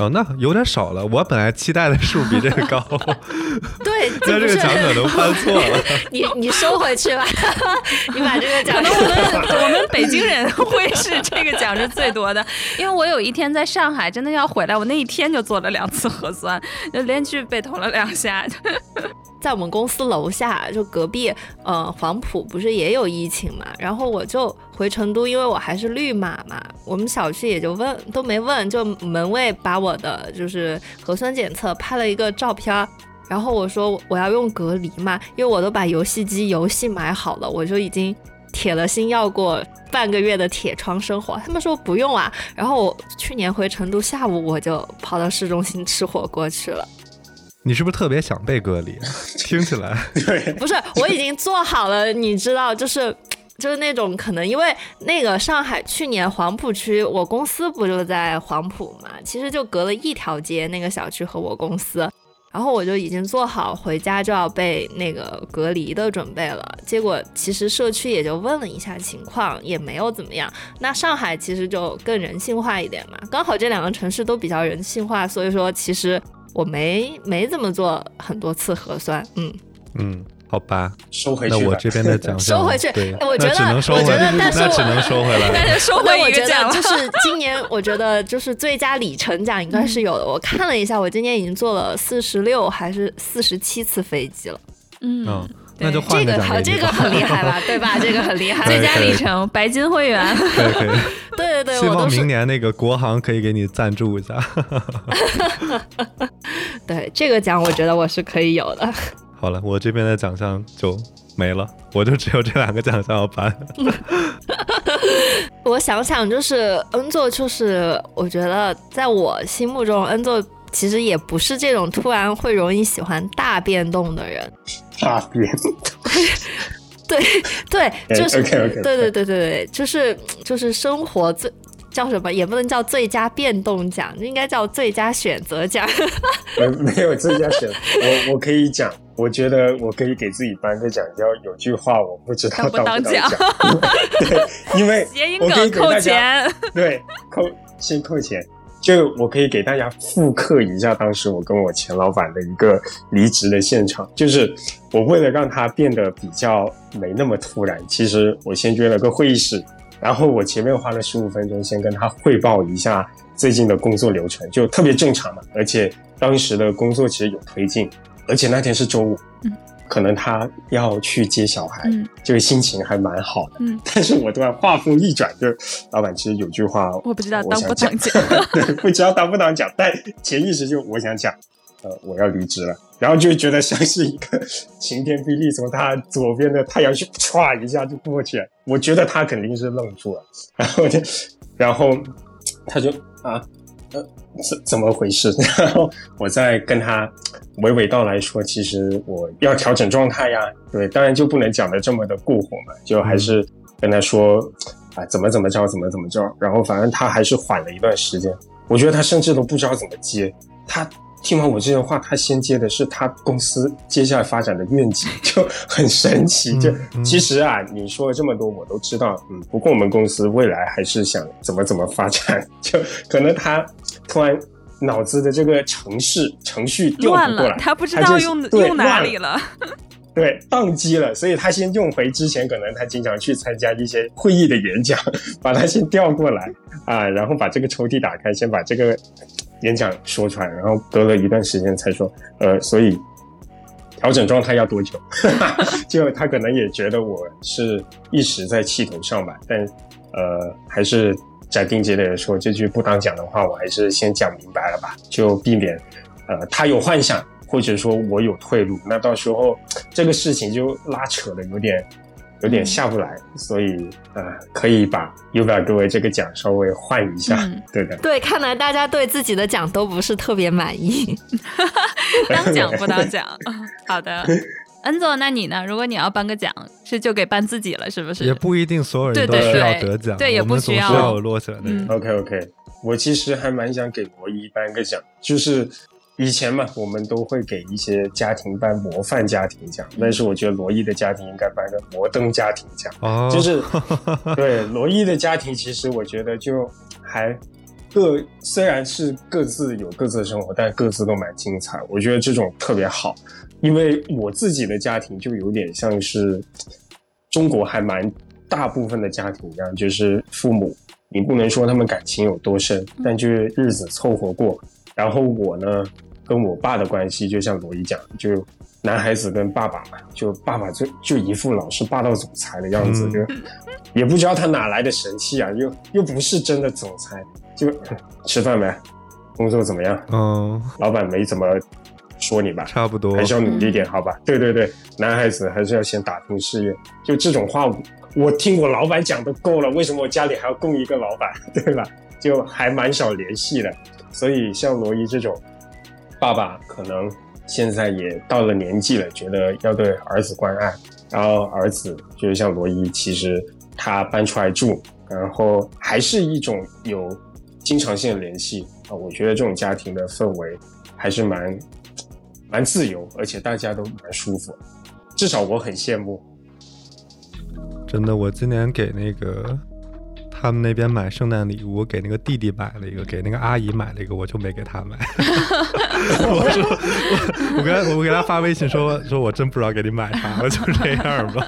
哦，那有点少了。我本来期待的数比这个高。对，那这个奖可能颁错了。你你收回去吧，你把这个奖。可能我们我们北京人会是这个奖是最多的，因为我有一天在上海真的要回来，我那一天就做了两次核酸，就连续被捅了两下。在我们公司楼下，就隔壁，呃，黄埔不是也有疫情嘛？然后我就回成都，因为我还是绿码嘛。我们小区也就问都没问，就门卫把我的就是核酸检测拍了一个照片，然后我说我要用隔离嘛，因为我都把游戏机游戏买好了，我就已经铁了心要过半个月的铁窗生活。他们说不用啊，然后我去年回成都，下午我就跑到市中心吃火锅去了。你是不是特别想被隔离？听起来对，不是我已经做好了，你知道，就是 就是那种可能，因为那个上海去年黄浦区，我公司不就在黄浦嘛，其实就隔了一条街，那个小区和我公司，然后我就已经做好回家就要被那个隔离的准备了。结果其实社区也就问了一下情况，也没有怎么样。那上海其实就更人性化一点嘛，刚好这两个城市都比较人性化，所以说其实。我没没怎么做很多次核酸，嗯嗯，好吧，收回去吧。那我这边的奖项收回去对，我觉得只能收回我觉得但是我那只能收回来了。大家收那我觉 回一个奖得就是今年，我觉得就是最佳里程奖应该是有的。我看了一下，我今年已经坐了四十六还是四十七次飞机了。嗯那就换这个这个很厉害吧？对吧？这个很厉害。最佳里程白金会员，对对对，希望明年那个国航可以给你赞助一下。对这个奖，我觉得我是可以有的。好了，我这边的奖项就没了，我就只有这两个奖项要颁。我想想，就是恩座，就是我觉得在我心目中，恩座其实也不是这种突然会容易喜欢大变动的人。大变动，对对，就是对对对对对，就是就是生活最叫什么，也不能叫最佳变动奖，应该叫最佳选择奖。没没有最佳选，我我可以讲，我觉得我可以给自己颁个奖，叫有句话我不知道当不当当当奖 对，因为谐音我可以梗扣钱。对，扣先扣钱。就我可以给大家复刻一下当时我跟我前老板的一个离职的现场，就是我为了让他变得比较没那么突然，其实我先约了个会议室，然后我前面花了十五分钟先跟他汇报一下最近的工作流程，就特别正常嘛，而且当时的工作其实有推进，而且那天是周五，可能他要去接小孩，嗯。这个心情还蛮好的。嗯，但是我突然话锋一转，就老板其实有句话，我不知道我当不想当讲。对，不知道当不当讲，但潜意识就我想讲，呃，我要离职了，然后就觉得像是一个晴天霹雳从他左边的太阳穴唰一下就过去了，我觉得他肯定是愣住了，然后就，然后他就啊，呃，怎怎么回事？然后我再跟他娓娓道来说，其实我要调整状态呀，对，当然就不能讲的这么的过火嘛，就还是跟他说啊，怎么怎么着，怎么怎么着，然后反正他还是缓了一段时间，我觉得他甚至都不知道怎么接，他。听完我这些话，他先接的是他公司接下来发展的愿景，就很神奇。就其实啊，你说了这么多，我都知道。嗯，不过我们公司未来还是想怎么怎么发展，就可能他突然脑子的这个程式程序调不过来，他不知道用用哪里了。对，宕机了，所以他先用回之前，可能他经常去参加一些会议的演讲，把他先调过来啊，然后把这个抽屉打开，先把这个演讲说出来，然后隔了一段时间才说，呃，所以调整状态要多久？就他可能也觉得我是一时在气头上吧，但呃，还是斩钉截铁的说这句不当讲的话，我还是先讲明白了吧，就避免呃他有幻想。或者说我有退路，那到时候这个事情就拉扯的有点有点下不来，所以呃，可以把 u b a 各位这个奖稍微换一下，嗯对的。对，看来大家对自己的奖都不是特别满意。当奖不当奖？好的，恩佐，那你呢？如果你要颁个奖，是就给颁自己了，是不是？也不一定所有人对对都需要得奖，对也我们不需要落选的。OK OK，我其实还蛮想给罗伊颁个奖，就是以前嘛，我们都会给一些家庭颁模范家庭奖，但是我觉得罗伊的家庭应该颁个摩登家庭奖。哦，就是 对罗伊的家庭，其实我觉得就还各虽然是各自有各自的生活，但各自都蛮精彩。我觉得这种特别好，因为我自己的家庭就有点像是中国还蛮大部分的家庭一样，就是父母你不能说他们感情有多深，但就是日子凑合过。然后我呢，跟我爸的关系就像罗伊讲，就男孩子跟爸爸嘛，就爸爸就就一副老是霸道总裁的样子，嗯就也不知道他哪来的神气啊，又又不是真的总裁，就吃饭没，工作怎么样？嗯，老板没怎么说你吧？差不多还。是要努力点，好吧？对对对，男孩子还是要先打拼事业。就这种话，我听我老板讲都够了，为什么我家里还要供一个老板，对吧？就还蛮少联系的。所以像罗伊这种爸爸，可能现在也到了年纪了，觉得要对儿子关爱。然后儿子就是像罗伊，其实他搬出来住，然后还是一种有经常性的联系啊。我觉得这种家庭的氛围还是蛮蛮自由，而且大家都蛮舒服，至少我很羡慕。真的，我今年给那个他们那边买圣诞礼物，给那个弟弟买了一个，给那个阿姨买了一个，我就没给他买。我说 我我给他我给他发微信说 说我真不知道给你买啥，了就这样吧。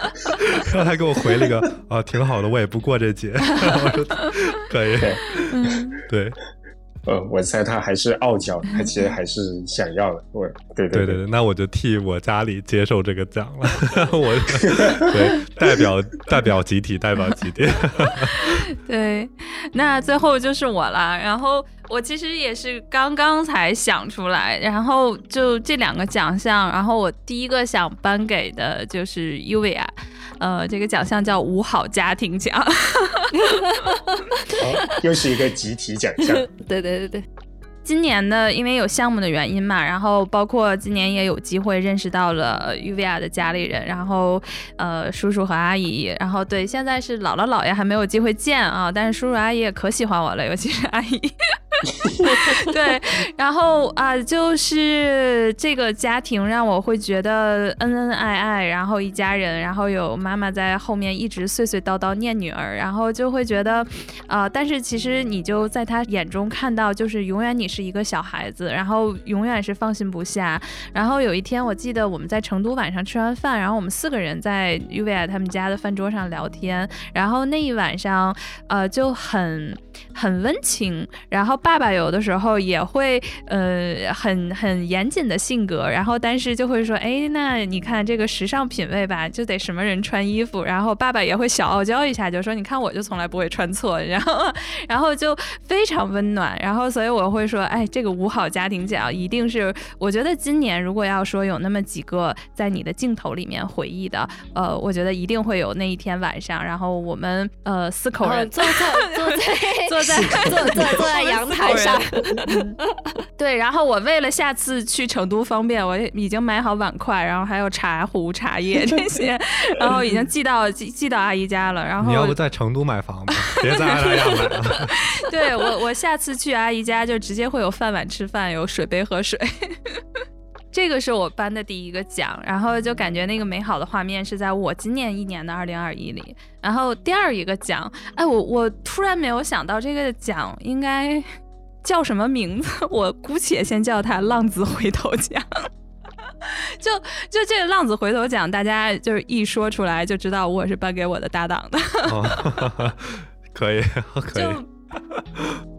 然后他给我回了一个啊，挺好的，我也不过这节。我说可以，对。呃，我猜他还是傲娇，他其实还是想要的。我，对对对对，那我就替我家里接受这个奖了。我，对，代表代表集体，代表集体。对，那最后就是我了。然后我其实也是刚刚才想出来，然后就这两个奖项，然后我第一个想颁给的就是 Uvia。呃，这个奖项叫五好家庭奖，又是一个集体奖项。对对对对，今年的因为有项目的原因嘛，然后包括今年也有机会认识到了 Uvia 的家里人，然后呃叔叔和阿姨，然后对，现在是姥姥姥爷还没有机会见啊，但是叔叔阿姨也可喜欢我了，尤其是阿姨。对，然后啊，就是这个家庭让我会觉得恩恩爱爱，然后一家人，然后有妈妈在后面一直碎碎叨叨念女儿，然后就会觉得，啊，但是其实你就在他眼中看到，就是永远你是一个小孩子，然后永远是放心不下。然后有一天，我记得我们在成都晚上吃完饭，然后我们四个人在 UVI 他们家的饭桌上聊天，然后那一晚上，呃，就很很温情，然后爸。爸有的时候也会，呃，很很严谨的性格，然后但是就会说，哎，那你看这个时尚品味吧，就得什么人穿衣服，然后爸爸也会小傲娇一下，就说，你看我就从来不会穿错，然后 然后就非常温暖，然后所以我会说，哎，这个五好家庭奖一定是，我觉得今年如果要说有那么几个在你的镜头里面回忆的，呃，我觉得一定会有那一天晚上，然后我们呃四口人坐在坐在坐在 坐坐坐在阳台。上，对，然后我为了下次去成都方便，我已经买好碗筷，然后还有茶壶、茶叶这些，然后已经寄到寄寄到阿姨家了。然后你要不在成都买房子，别在阿姨家买了。对我，我下次去阿姨家就直接会有饭碗吃饭，有水杯喝水。这个是我颁的第一个奖，然后就感觉那个美好的画面是在我今年一年的二零二一里。然后第二一个奖，哎，我我突然没有想到这个奖应该。叫什么名字？我姑且先叫它“浪子回头奖”。就就这个“浪子回头奖”，大家就是一说出来就知道我是颁给我的搭档的。可以，可以。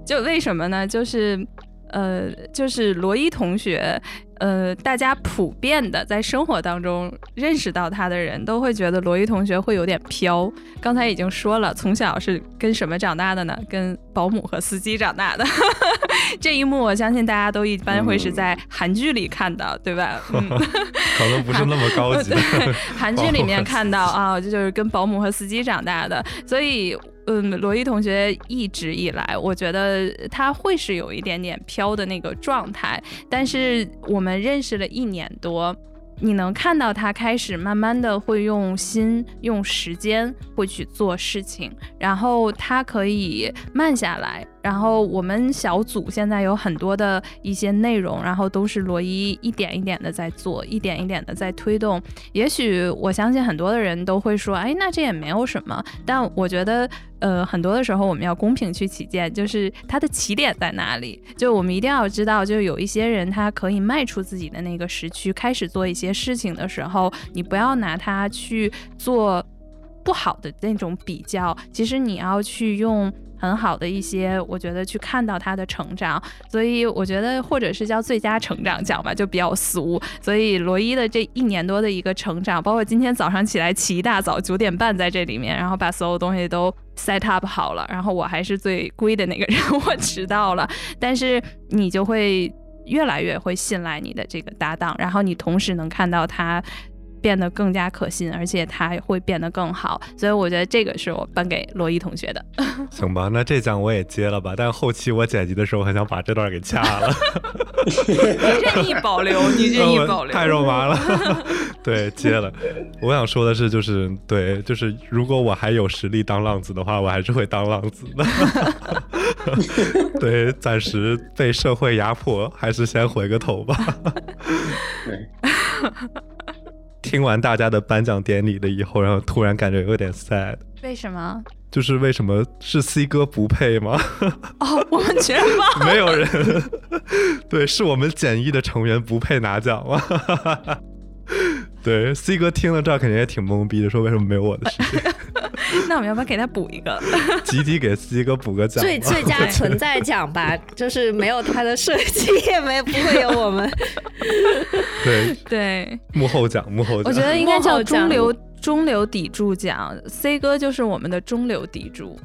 就为什么呢？就是呃，就是罗伊同学。呃，大家普遍的在生活当中认识到他的人都会觉得罗伊同学会有点飘。刚才已经说了，从小是跟什么长大的呢？跟保姆和司机长大的。这一幕我相信大家都一般会是在韩剧里看到，对吧？可能不是那么高级。韩剧里面看到啊，这就是跟保姆和司机长大的，所以。嗯，罗伊同学一直以来，我觉得他会是有一点点飘的那个状态，但是我们认识了一年多。你能看到他开始慢慢的会用心、用时间会去做事情，然后他可以慢下来。然后我们小组现在有很多的一些内容，然后都是罗伊一点一点的在做，一点一点的在推动。也许我相信很多的人都会说，哎，那这也没有什么。但我觉得，呃，很多的时候我们要公平去起见，就是它的起点在哪里？就我们一定要知道，就有一些人他可以迈出自己的那个时区，开始做一些事情的时候，你不要拿他去做不好的那种比较。其实你要去用。很好的一些，我觉得去看到他的成长，所以我觉得或者是叫最佳成长奖吧，就比较俗。所以罗伊的这一年多的一个成长，包括今天早上起来起一大早九点半在这里面，然后把所有东西都 set up 好了，然后我还是最龟的那个人，我迟到了。但是你就会越来越会信赖你的这个搭档，然后你同时能看到他。变得更加可信，而且他会变得更好，所以我觉得这个是我颁给罗伊同学的。行吧，那这奖我也接了吧，但后期我剪辑的时候很想把这段给掐了。你任意保留，你任意保留，太肉麻了。对，接了。我想说的是，就是对，就是如果我还有实力当浪子的话，我还是会当浪子的。对，暂时被社会压迫，还是先回个头吧。对。听完大家的颁奖典礼了以后，然后突然感觉有点 sad。为什么？就是为什么是 C 哥不配吗？哦，我们全忘 没有人，对，是我们简易的成员不配拿奖吗？对，C 哥听了这肯定也挺懵逼的，说为什么没有我的事情？那我们要不要给他补一个？集体给 C 哥补个奖。最最佳存在奖吧，就是没有他的设计，也没不会有我们。对对，幕后奖，幕后奖。我觉得应该叫中流中流砥柱奖，C 哥就是我们的中流砥柱。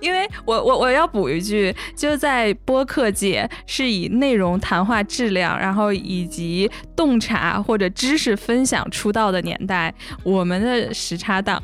因为我我我要补一句，就在播客界是以内容谈话质量，然后以及洞察或者知识分享出道的年代，我们的时差党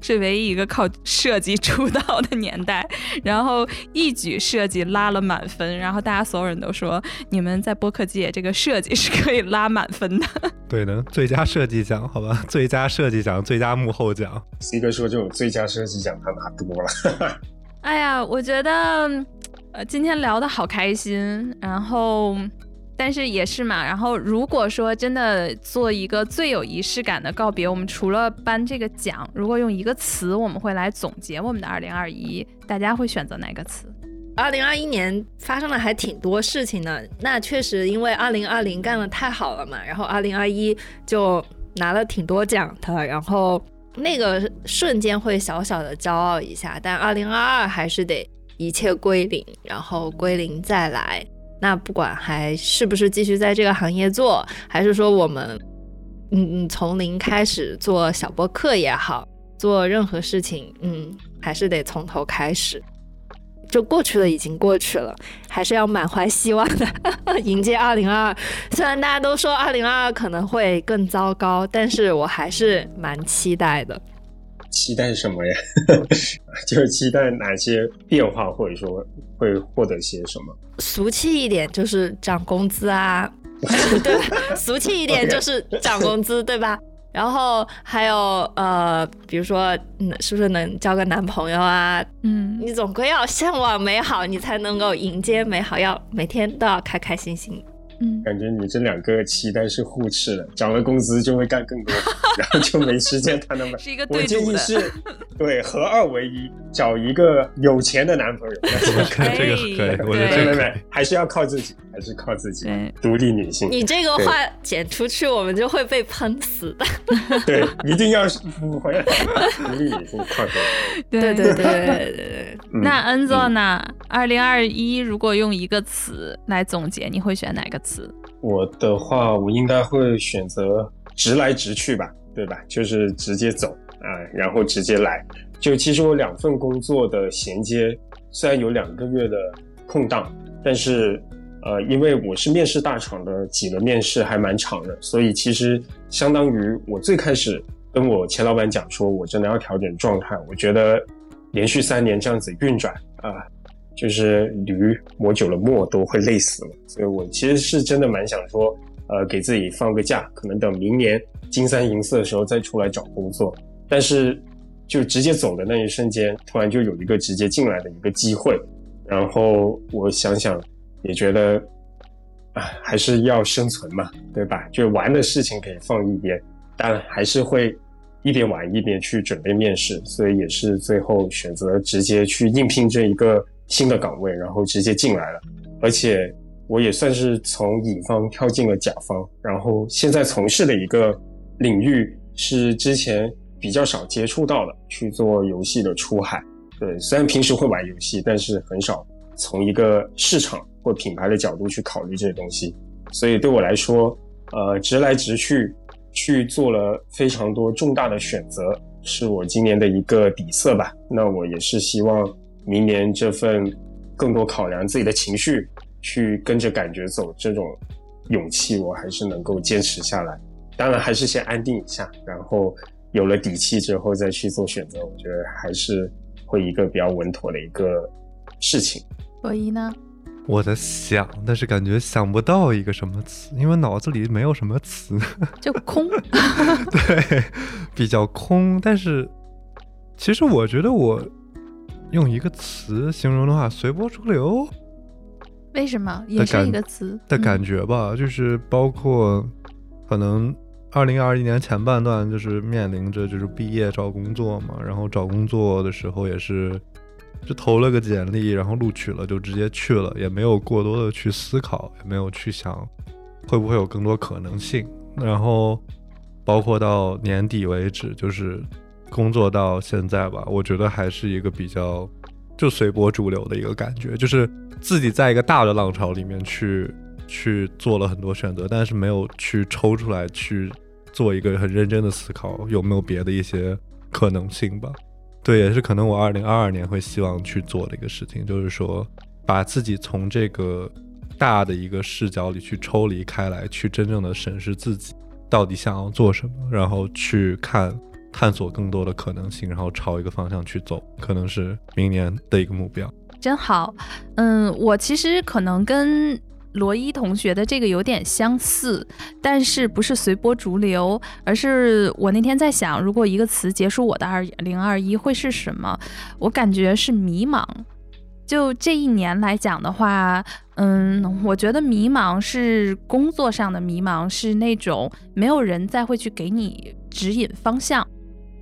是唯一一个靠设计出道的年代，然后一举设计拉了满分，然后大家所有人都说你们在播客界这个设计是可以拉满分的。对的，最佳设计奖，好吧，最佳设计奖，最佳幕后奖。C 哥说这种最佳设计奖他拿多了，哎呀，我觉得，呃，今天聊的好开心，然后，但是也是嘛，然后如果说真的做一个最有仪式感的告别，我们除了颁这个奖，如果用一个词，我们会来总结我们的二零二一，大家会选择哪个词？二零二一年发生了还挺多事情的，那确实因为二零二零干得太好了嘛，然后二零二一就拿了挺多奖的，然后那个瞬间会小小的骄傲一下，但二零二二还是得一切归零，然后归零再来。那不管还是不是继续在这个行业做，还是说我们嗯嗯从零开始做小播客也好，做任何事情，嗯，还是得从头开始。就过去了，已经过去了，还是要满怀希望的 迎接二零二二。虽然大家都说二零二二可能会更糟糕，但是我还是蛮期待的。期待什么呀？就是期待哪些变化，或者说会获得些什么？俗气一点就是涨工资啊，对吧？俗气一点就是涨工资，对吧？然后还有呃，比如说，嗯，是不是能交个男朋友啊？嗯，你总归要向往美好，你才能够迎接美好，要每天都要开开心心。嗯，感觉你这两个期待是互斥的，涨了工资就会干更多，然后就没时间谈那么是一个我对我。建议是，对合二为一，找一个有钱的男朋友。我看这个可以，我觉得没没没，还是要靠自己，还是靠自己对，独立女性。你这个话剪出去，我们就会被喷死的。对，一定要补回来，独立女性靠自己。对对对对对对对。嗯那恩佐呢？二零二一如果用一个词来总结，你会选哪个词？我的话，我应该会选择直来直去吧，对吧？就是直接走啊、然后直接来。就其实我两份工作的衔接，虽然有两个月的空档，但是呃，因为我是面试大厂的，几轮面试还蛮长的，所以其实相当于我最开始跟我前老板讲说，我真的要调整状态，我觉得连续三年这样子运转啊、就是驴磨久了磨都会累死了，所以我其实是真的蛮想说，呃，给自己放个假，可能等明年金三银四的时候再出来找工作。但是就直接走的那一瞬间，突然就有一个直接进来的一个机会，然后我想想也觉得，啊，还是要生存嘛，对吧？就玩的事情可以放一边，但还是会一边玩一边去准备面试，所以也是最后选择直接去应聘这一个新的岗位，然后直接进来了。而且我也算是从乙方跳进了甲方，然后现在从事的一个领域是之前比较少接触到的，去做游戏的出海。对，虽然平时会玩游戏，但是很少从一个市场或品牌的角度去考虑这些东西。所以对我来说，呃，直来直去去做了非常多重大的选择，是我今年的一个底色吧。那我也是希望明年这份更多考量自己的情绪，去跟着感觉走这种勇气，我还是能够坚持下来。当然，还是先安定一下，然后有了底气之后再去做选择，我觉得还是会一个比较稳妥的一个事情。罗伊呢？我在想，但是感觉想不到一个什么词，因为脑子里没有什么词，就空。对，比较空。但是其实我觉得我用一个词形容的话，随波逐流为什么？也是一个词的嗯感觉吧，就是包括可能二零二一年前半段就是面临着就是毕业找工作嘛，然后找工作的时候也是就投了个简历，然后录取了就直接去了，也没有过多的去思考，也没有去想会不会有更多可能性。然后包括到年底为止，就是工作到现在吧，我觉得还是一个比较就随波逐流的一个感觉，就是自己在一个大的浪潮里面去。去做了很多选择，但是没有去抽出来去做一个很认真的思考，有没有别的一些可能性吧？对，也是可能我二零二二年会希望去做的一个事情，就是说把自己从这个大的一个视角里去抽离开来，去真正的审视自己到底想要做什么，然后去看探索更多的可能性，然后朝一个方向去走，可能是明年的一个目标。真好，嗯，我其实可能跟。罗伊同学的这个有点相似，但是不是随波逐流，而是我那天在想，如果一个词结束我的二零二一会是什么？我感觉是迷茫。就这一年来讲的话，嗯，我觉得迷茫是工作上的迷茫，是那种没有人再会去给你指引方向。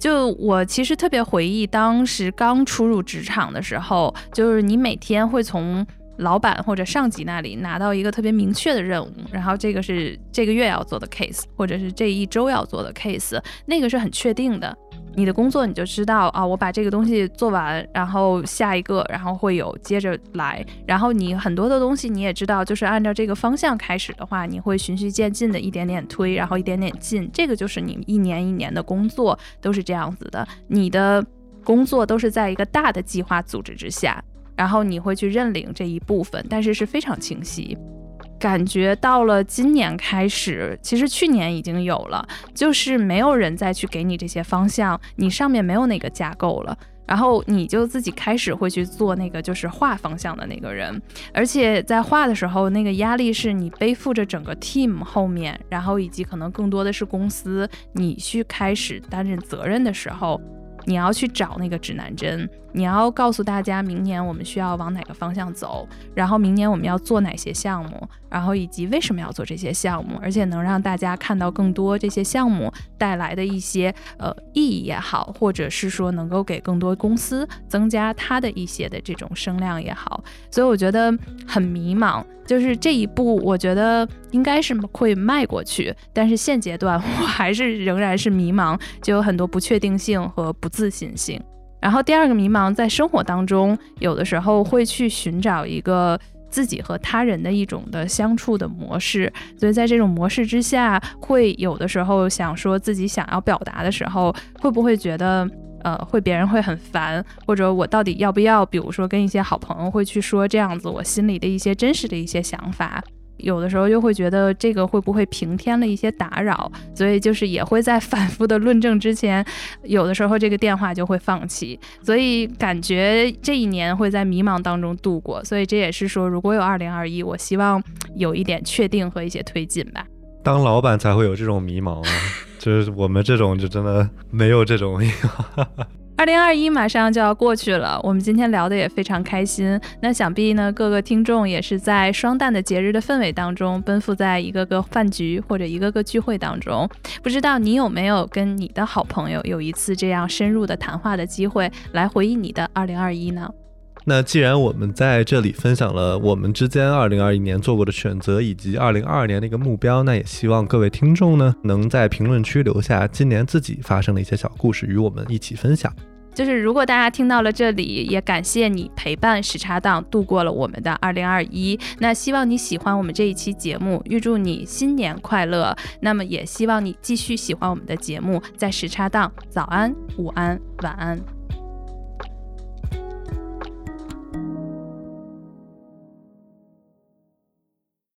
就我其实特别回忆当时刚初入职场的时候，就是你每天会从。老板或者上级那里拿到一个特别明确的任务，然后这个是这个月要做的 case，或者是这一周要做的 case，那个是很确定的。你的工作你就知道啊，我把这个东西做完，然后下一个，然后会有接着来。然后你很多的东西你也知道，就是按照这个方向开始的话，你会循序渐进的一点点推，然后一点点进。这个就是你一年一年的工作都是这样子的，你的工作都是在一个大的计划组织之下。然后你会去认领这一部分，但是是非常清晰。感觉到了今年开始，其实去年已经有了，就是没有人再去给你这些方向，你上面没有那个架构了，然后你就自己开始会去做那个就是画方向的那个人，而且在画的时候，那个压力是你背负着整个 team 后面，然后以及可能更多的是公司，你去开始担任责任的时候。你要去找那个指南针，你要告诉大家明年我们需要往哪个方向走，然后明年我们要做哪些项目，然后以及为什么要做这些项目，而且能让大家看到更多这些项目带来的一些呃意义也好，或者是说能够给更多公司增加它的一些的这种声量也好，所以我觉得很迷茫。就是这一步，我觉得应该是会迈过去，但是现阶段我还是仍然是迷茫，就有很多不确定性和不自信性。然后第二个迷茫，在生活当中，有的时候会去寻找一个自己和他人的一种的相处的模式，所以在这种模式之下，会有的时候想说自己想要表达的时候，会不会觉得？呃，会别人会很烦，或者我到底要不要？比如说跟一些好朋友会去说这样子，我心里的一些真实的一些想法，有的时候又会觉得这个会不会平添了一些打扰，所以就是也会在反复的论证之前，有的时候这个电话就会放弃，所以感觉这一年会在迷茫当中度过，所以这也是说，如果有二零二一，我希望有一点确定和一些推进吧。当老板才会有这种迷茫啊。就是我们这种就真的没有这种。二零二一马上就要过去了，我们今天聊得也非常开心。那想必呢，各个听众也是在双旦的节日的氛围当中，奔赴在一个个饭局或者一个个聚会当中。不知道你有没有跟你的好朋友有一次这样深入的谈话的机会，来回忆你的二零二一呢？那既然我们在这里分享了我们之间二零二一年做过的选择，以及二零二二年的一个目标，那也希望各位听众呢，能在评论区留下今年自己发生的一些小故事，与我们一起分享。就是如果大家听到了这里，也感谢你陪伴时差党度过了我们的二零二一。那希望你喜欢我们这一期节目，预祝你新年快乐。那么也希望你继续喜欢我们的节目，在时差档早安、午安、晚安。